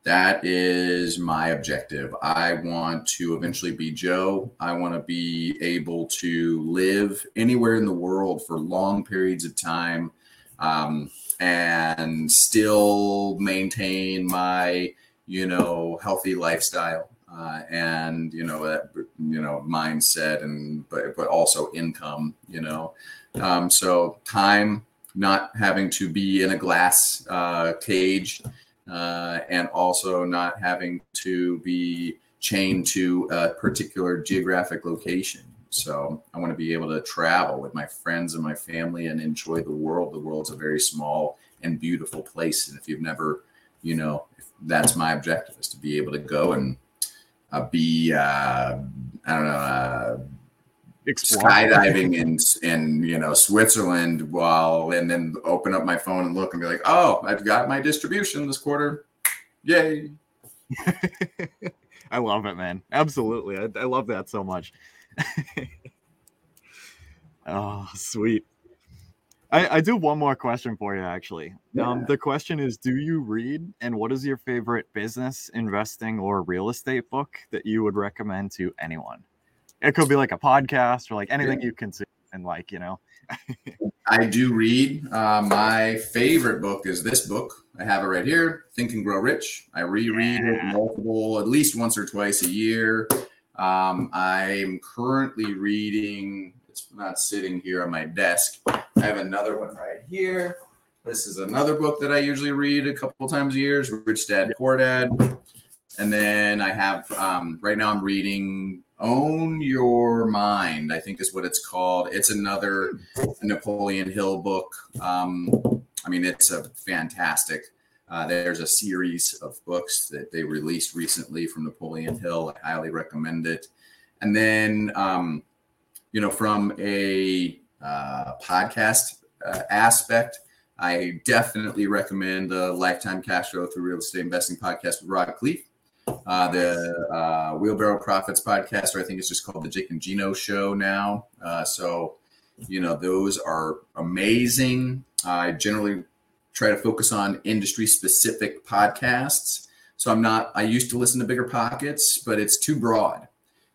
S1: that is my objective. I want to eventually be joe. I want to be able to live anywhere in the world for long periods of time um, and still maintain my you know healthy lifestyle uh, and you know that you know mindset and but but also income you know. Um, so time not having to be in a glass uh, cage uh, and also not having to be chained to a particular geographic location. So I want to be able to travel with my friends and my family and enjoy the world. The world's a very small and beautiful place. And if you've never, you know, that's my objective is to be able to go and uh, be, uh, I don't know, skydiving in in you know Switzerland while and then open up my phone and look and be like, oh, I've got my distribution this quarter. Yay. [laughs]
S2: I love it, man. Absolutely. I, I love that so much. [laughs] oh, sweet. I, I do one more question for you, actually. Um, the question is Do you read, and what is your favorite business, investing, or real estate book that you would recommend to anyone? It could be like a podcast or like anything you consume and like, you know. [laughs]
S1: I do read. Uh, my favorite book is this book. I have it right here, Think and Grow Rich. I reread it multiple, at least once or twice a year. Um, I'm currently reading. It's not sitting here on my desk. I have another one right here. This is another book that I usually read a couple times a year. Rich Dad Poor Dad. And then I have um, right now I'm reading Own Your Mind. I think is what it's called. It's another Napoleon Hill book. Um, I mean, it's a fantastic. Uh, there's a series of books that they released recently from Napoleon Hill. I highly recommend it. And then, um, you know, from a uh, podcast uh, aspect, I definitely recommend the Lifetime Cash Flow through Real Estate Investing podcast with Rod Khleif. Uh, the uh, Wheelbarrow Profits podcast, or I think it's just called the Jake and Gino Show now. Uh, so, you know, those are amazing. I generally try to focus on industry specific podcasts. So I'm not, I used to listen to Bigger Pockets, but it's too broad.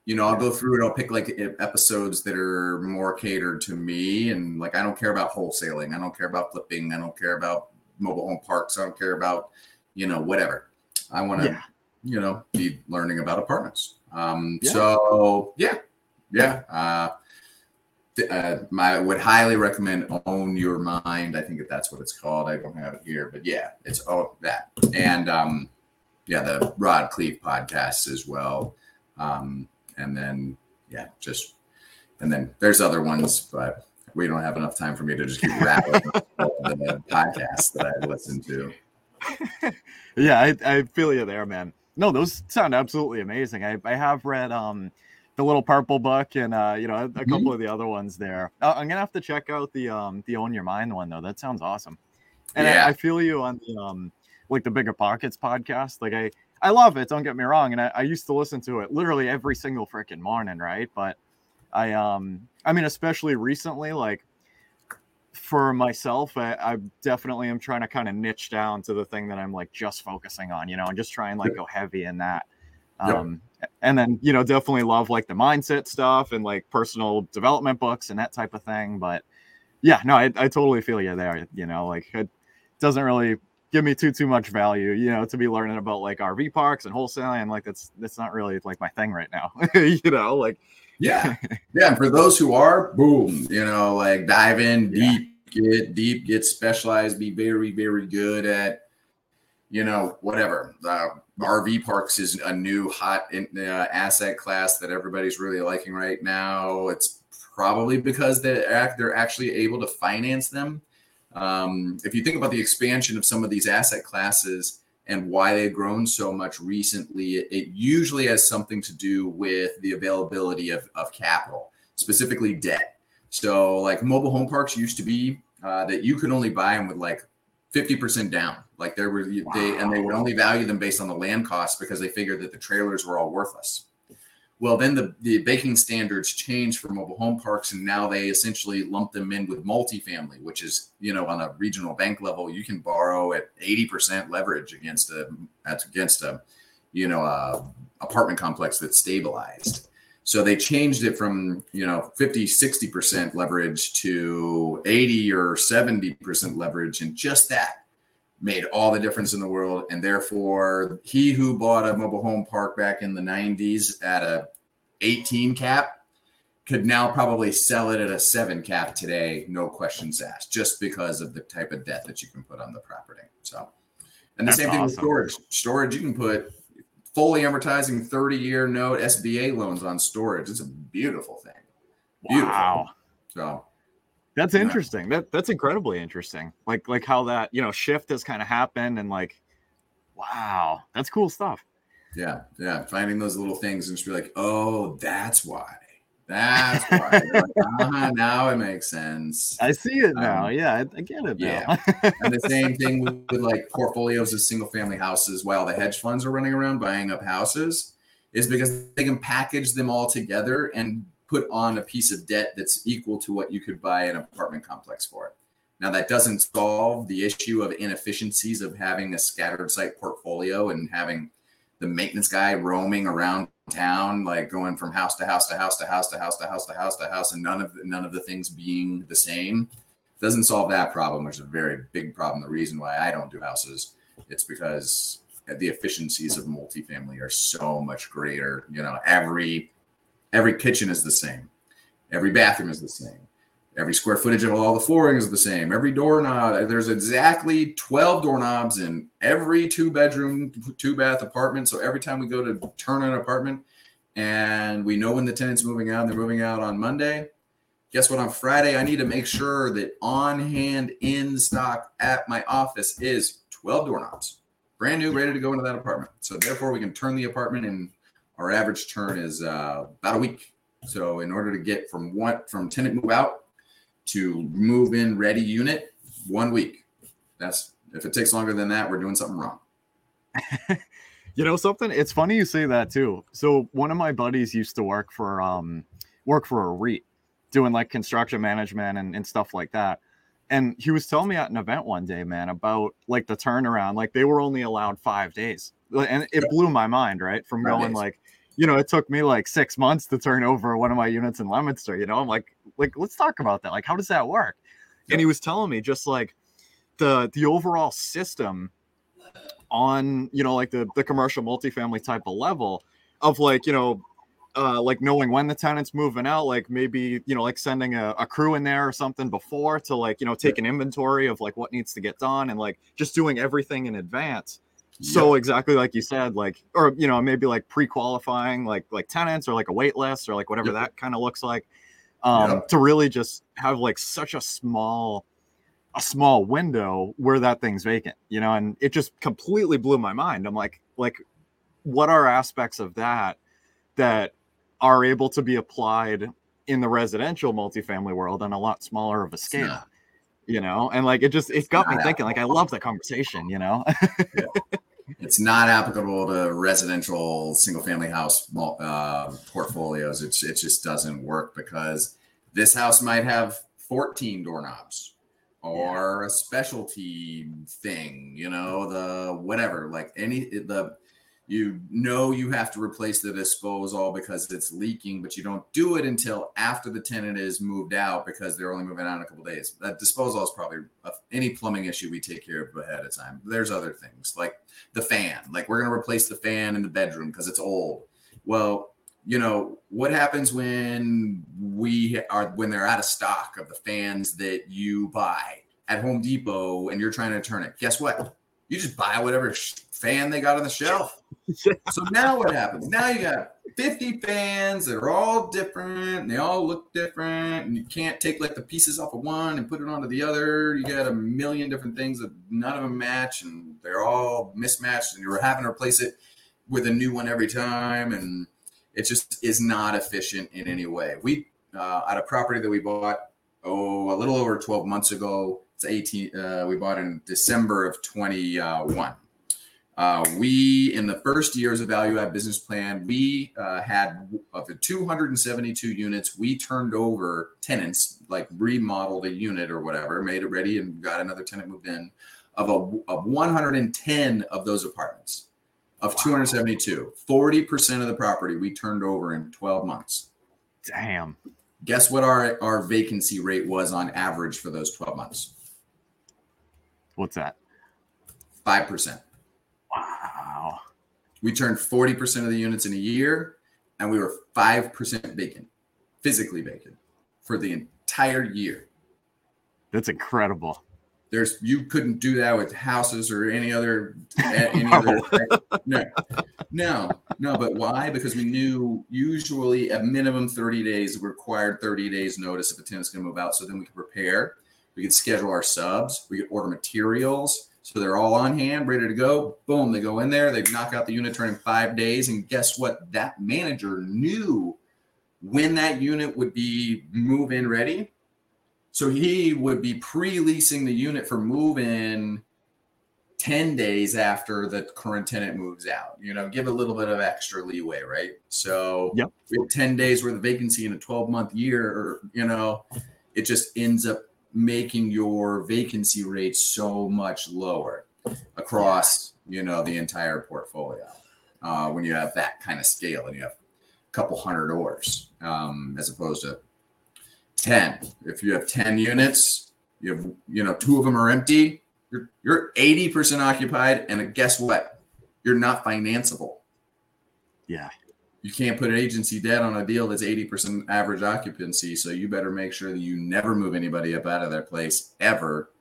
S1: You know, I'll go through and I'll pick like episodes that are more catered to me. And like, I don't care about wholesaling, I don't care about flipping, I don't care about mobile home parks, I don't care about, you know, whatever. I want to, yeah. You know, be learning about apartments. Um, yeah. So, yeah, yeah. Uh, uh, I would highly recommend Own Your Mind. I think that that's what it's called. I don't have it here, but yeah, it's oh that and um, yeah, the Rod Khleif podcast as well. Um, and then yeah, just and then there's other ones, but we don't have enough time for me to just keep rattling [laughs] the podcasts that I listen to. [laughs]
S2: yeah, I, I feel you there, man. No, those sound absolutely amazing. I, I have read um the little purple book and uh, you know a, a mm-hmm. couple of the other ones there. Uh, I'm gonna have to check out the um the Own Your Mind one though. That sounds awesome. And yeah. I, I, feel you on the um like the Bigger Pockets podcast. Like I I love it. Don't get me wrong. And I, I used to listen to it literally every single freaking morning, right? But I um I mean especially recently like for myself, I, I, definitely am trying to kind of niche down to the thing that I'm like just focusing on, you know, and just try and like go heavy in that. Um, and then you know definitely love like the mindset stuff and like personal development books and that type of thing. But yeah, no, I, I totally feel you there. You know, like it doesn't really give me too too much value, you know, to be learning about like RV parks and wholesaling. And like that's that's not really like my thing right now. [laughs] you know, like
S1: yeah, [laughs] yeah. And for those who are, boom, you know, like dive in deep, yeah. get deep, get specialized, be very very good at you know, whatever. Uh, RV parks is a new hot in, uh, asset class that everybody's really liking right now. It's probably because they're, they're actually able to finance them. Um, if you think about the expansion of some of these asset classes and why they've grown so much recently, it, usually has something to do with the availability of, of capital, specifically debt. So, like mobile home parks used to be uh, that you could only buy them with like 50% down. Like there were wow. they and they would only value them based on the land costs because they figured that the trailers were all worthless. Well, then the, the banking standards changed for mobile home parks, and now they essentially lump them in with multifamily, which is, you know, on a regional bank level, you can borrow at 80% leverage against a against a, you know, a apartment complex that's stabilized. So they changed it from, you know, 50, 60% leverage to 80 or 70% leverage. And just that made all the difference in the world. And therefore, he who bought a mobile home park back in the 90s at a 18 cap could now probably sell it at a seven cap today, no questions asked, just because of the type of debt that you can put on the property. So, and the That's same thing awesome. with storage. Storage, you can put fully amortizing 30 year note SBA loans on storage. It's a beautiful thing. Beautiful. Wow. So
S2: that's interesting. That that's incredibly interesting. Like like how that, you know, shift has kind of happened and like wow, that's cool stuff.
S1: Yeah, yeah. Finding those little things and just be like, oh, that's why. That's why. like, uh-huh, [laughs] now it makes sense.
S2: I see it now. Um, yeah, I, get it. Yeah.
S1: and the same [laughs] thing with, with like portfolios of single family houses while the hedge funds are running around buying up houses is because they can package them all together and put on a piece of debt that's equal to what you could buy an apartment complex for. Now, that doesn't solve the issue of inefficiencies of having a scattered site portfolio and having the maintenance guy roaming around town, like going from house to house to house to house to house to house to house to house, and none of none of the things being the same. Doesn't solve that problem, which is a very big problem. The reason why I don't do houses, it's because the efficiencies of multifamily are so much greater. You know, every every kitchen is the same, every bathroom is the same, every square footage of all the flooring is the same, every doorknob. There's exactly 12 doorknobs in every two bedroom, two bath apartment. So every time we go to turn an apartment and we know when the tenant's moving out, they're moving out on Monday. Guess what? On Friday, I need to make sure that on hand in stock at my office is 12 doorknobs, brand new, ready to go into that apartment. So therefore, we can turn the apartment, and our average turn is uh, about a week. So in order to get from what from tenant move out to move in ready unit, one week. That's if it takes longer than that, we're doing something wrong. [laughs]
S2: you know something? It's funny you say that too. So one of my buddies used to work for um work for a REIT, doing like construction management and, and stuff like that and he was telling me at an event one day man about like the turnaround like they were only allowed five days and it blew my mind right from going like you know it took me like six months to turn over one of my units in leominster you know? I'm like like let's talk about that. Like how does that work? And he was telling me just like the the overall system on you know like the the commercial multifamily type of level of like you know uh, like knowing when the tenant's moving out, like maybe you know, like sending a, a, crew in there or something before to like you know take an inventory of like what needs to get done and like just doing everything in advance. So exactly like you said, like or you know maybe like pre-qualifying like like tenants or like a wait list or like whatever yep. that kind of looks like, um, yep. to really just have like such a small a small window where that thing's vacant, you know, and it just completely blew my mind. I'm like like what are aspects of that that are able to be applied in the residential multifamily world on a lot smaller of a scale you know and like it just it got me thinking like i love that conversation you know
S1: yeah. It's not applicable to residential single family house uh, portfolios it's, it just doesn't work because this house might have 14 doorknobs or yeah. a specialty thing you know the whatever like any the you know you have to replace the disposal because it's leaking, but you don't do it until after the tenant is moved out because they're only moving out in a couple days. That disposal is probably any plumbing issue we take care of ahead of time. There's other things like the fan, like we're going to replace the fan in the bedroom because it's old. Well, you know what happens when we are when they're out of stock of the fans that you buy at Home Depot and you're trying to turn it. Guess what? You just buy whatever fan they got on the shelf. [laughs] So now what happens? Now you got 50 fans that are all different and they all look different and you can't take like the pieces off of one and put it onto the other. You got a million different things that none of them match and they're all mismatched and you're having to replace it with a new one every time and it just is not efficient in any way. We uh, at a property that we bought oh a little over 12 months ago. It's 18. Uh, we bought in December of 21 uh, we, in the first years of value add business plan, we uh, had of the 272 units, we turned over tenants, like remodeled a unit or whatever, made it ready, and got another tenant moved in. Of a of 110 of those apartments, of wow. 272, 40% of the property we turned over in 12 months.
S2: Damn.
S1: Guess what our our vacancy rate was on average for those 12 months?
S2: What's that?
S1: Five percent.
S2: Wow.
S1: We turned 40% of the units in a year and we were 5% vacant, physically vacant for the entire year.
S2: That's incredible.
S1: There's you couldn't do that with houses or any other [laughs] any no. other no. No, no, but why? Because we knew usually a minimum 30 days required 30 days notice if a tenant's gonna move out. So then we could prepare, we could schedule our subs, we could order materials, so they're all on hand, ready to go. Boom, they go in there, they knock out the unit turn in five days. And guess what? That manager knew when that unit would be move in ready. So he would be pre leasing the unit for move in 10 days after the current tenant moves out. You know, give a little bit of extra leeway, right? So
S2: yep.
S1: we have 10 days worth of vacancy in a 12 month year, or, you know, it just ends up making your vacancy rate so much lower across you know the entire portfolio uh, when you have that kind of scale and you have a couple hundred doors um, as opposed to 10 if you have 10 units you have you know two of them are empty you're you're 80% occupied and guess what? You're not financeable.
S2: Yeah
S1: you can't put an agency debt on a deal that's 80% average occupancy. So you better make sure that you never move anybody up out of their place ever,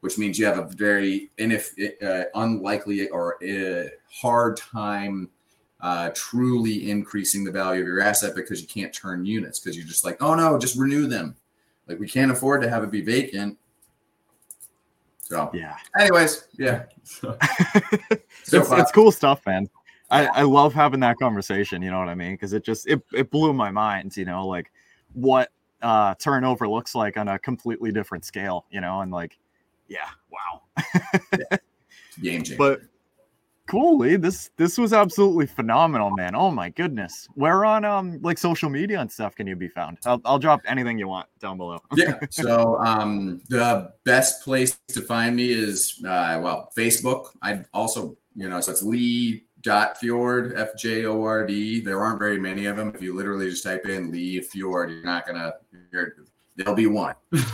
S1: which means you have a very inif- uh, unlikely or uh, hard time uh, truly increasing the value of your asset because you can't turn units because you're just like, oh no, just renew them. Like we can't afford to have it be vacant. So
S2: yeah.
S1: Anyways, yeah. So, [laughs]
S2: it's, it's cool stuff, man. I, I love having that conversation. You know what I mean? Because it just it, it blew my mind. You know, like what uh, turnover looks like on a completely different scale. You know, and like, yeah, wow.
S1: yeah. [laughs] Game changer.
S2: But cool, Lee. This this was absolutely phenomenal, man. Oh my goodness. Where on um like social media and stuff can you be found? I'll, I'll drop anything you want down below. [laughs]
S1: yeah. So um the best place to find me is uh well Facebook. I also you know so it's Lee dot fjord f j o r d. There aren't very many of them. If you literally just type in lee fjord you're not gonna you're, there'll be one. [laughs]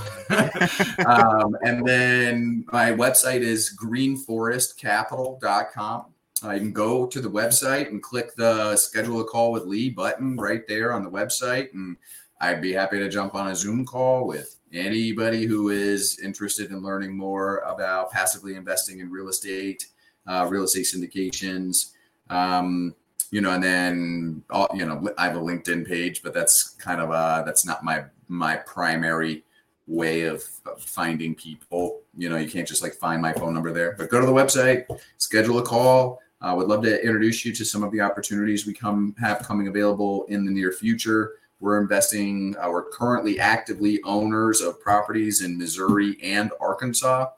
S1: Um, and then my website is greenforestcapital.com uh, you can go to the website and click the schedule a call with lee button right there on the website and i'd be happy to jump on a zoom call with anybody who is interested in learning more about passively investing in real estate uh, real estate syndications um, you know, and then all, you know, I have a LinkedIn page, but that's kind of uh that's not my my primary way of, of finding people. You know, you can't just like find my phone number there. But go to the website, schedule a call. I uh, would love to introduce you to some of the opportunities we come have coming available in the near future. We're investing. Uh, we're currently actively owners of properties in Missouri and Arkansas.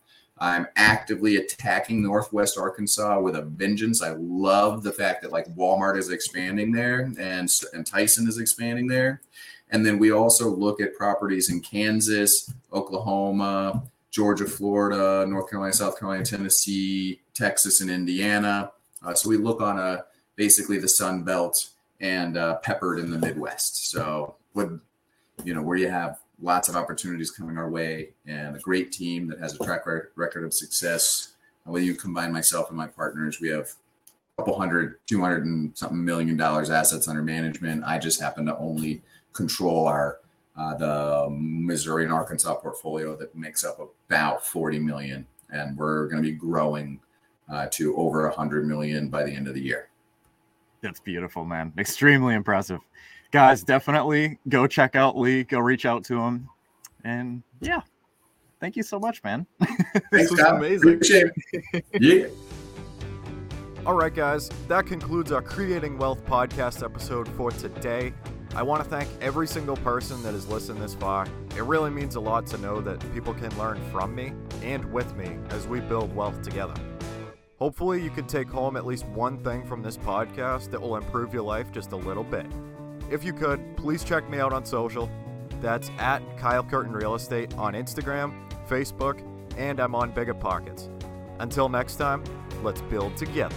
S1: I'm actively attacking Northwest Arkansas with a vengeance. I love the fact that like Walmart is expanding there and, and Tyson is expanding there. And then we also look at properties in Kansas, Oklahoma, Georgia, Florida, North Carolina, South Carolina, Tennessee, Texas, and Indiana. Uh, so we look on a basically the Sun Belt and uh, peppered in the Midwest. So what you know where you have lots of opportunities coming our way and a great team that has a track record of success. And when you combine myself and my partners, we have a couple hundred, 200 and something million dollars assets under management. I just happen to only control our uh, the Missouri and Arkansas portfolio that makes up about 40 million, and we're going to be growing uh, to over 100 million by the end of the year.
S2: That's beautiful, man. Extremely impressive guys, definitely go check out Lee. Go reach out to him, and yeah, thank you so much, man. [laughs]
S1: this was amazing. [laughs] yeah.
S2: All right, guys, that concludes our Creating Wealth podcast episode for today. I want to thank every single person that has listened this far. It really means a lot to know that people can learn from me and with me as we build wealth together. Hopefully, you can take home at least one thing from this podcast that will improve your life just a little bit. If you could, please check me out on social. That's at Kyle Curtin Real Estate on Instagram, Facebook, and I'm on Bigger Pockets. Until next time, let's build together.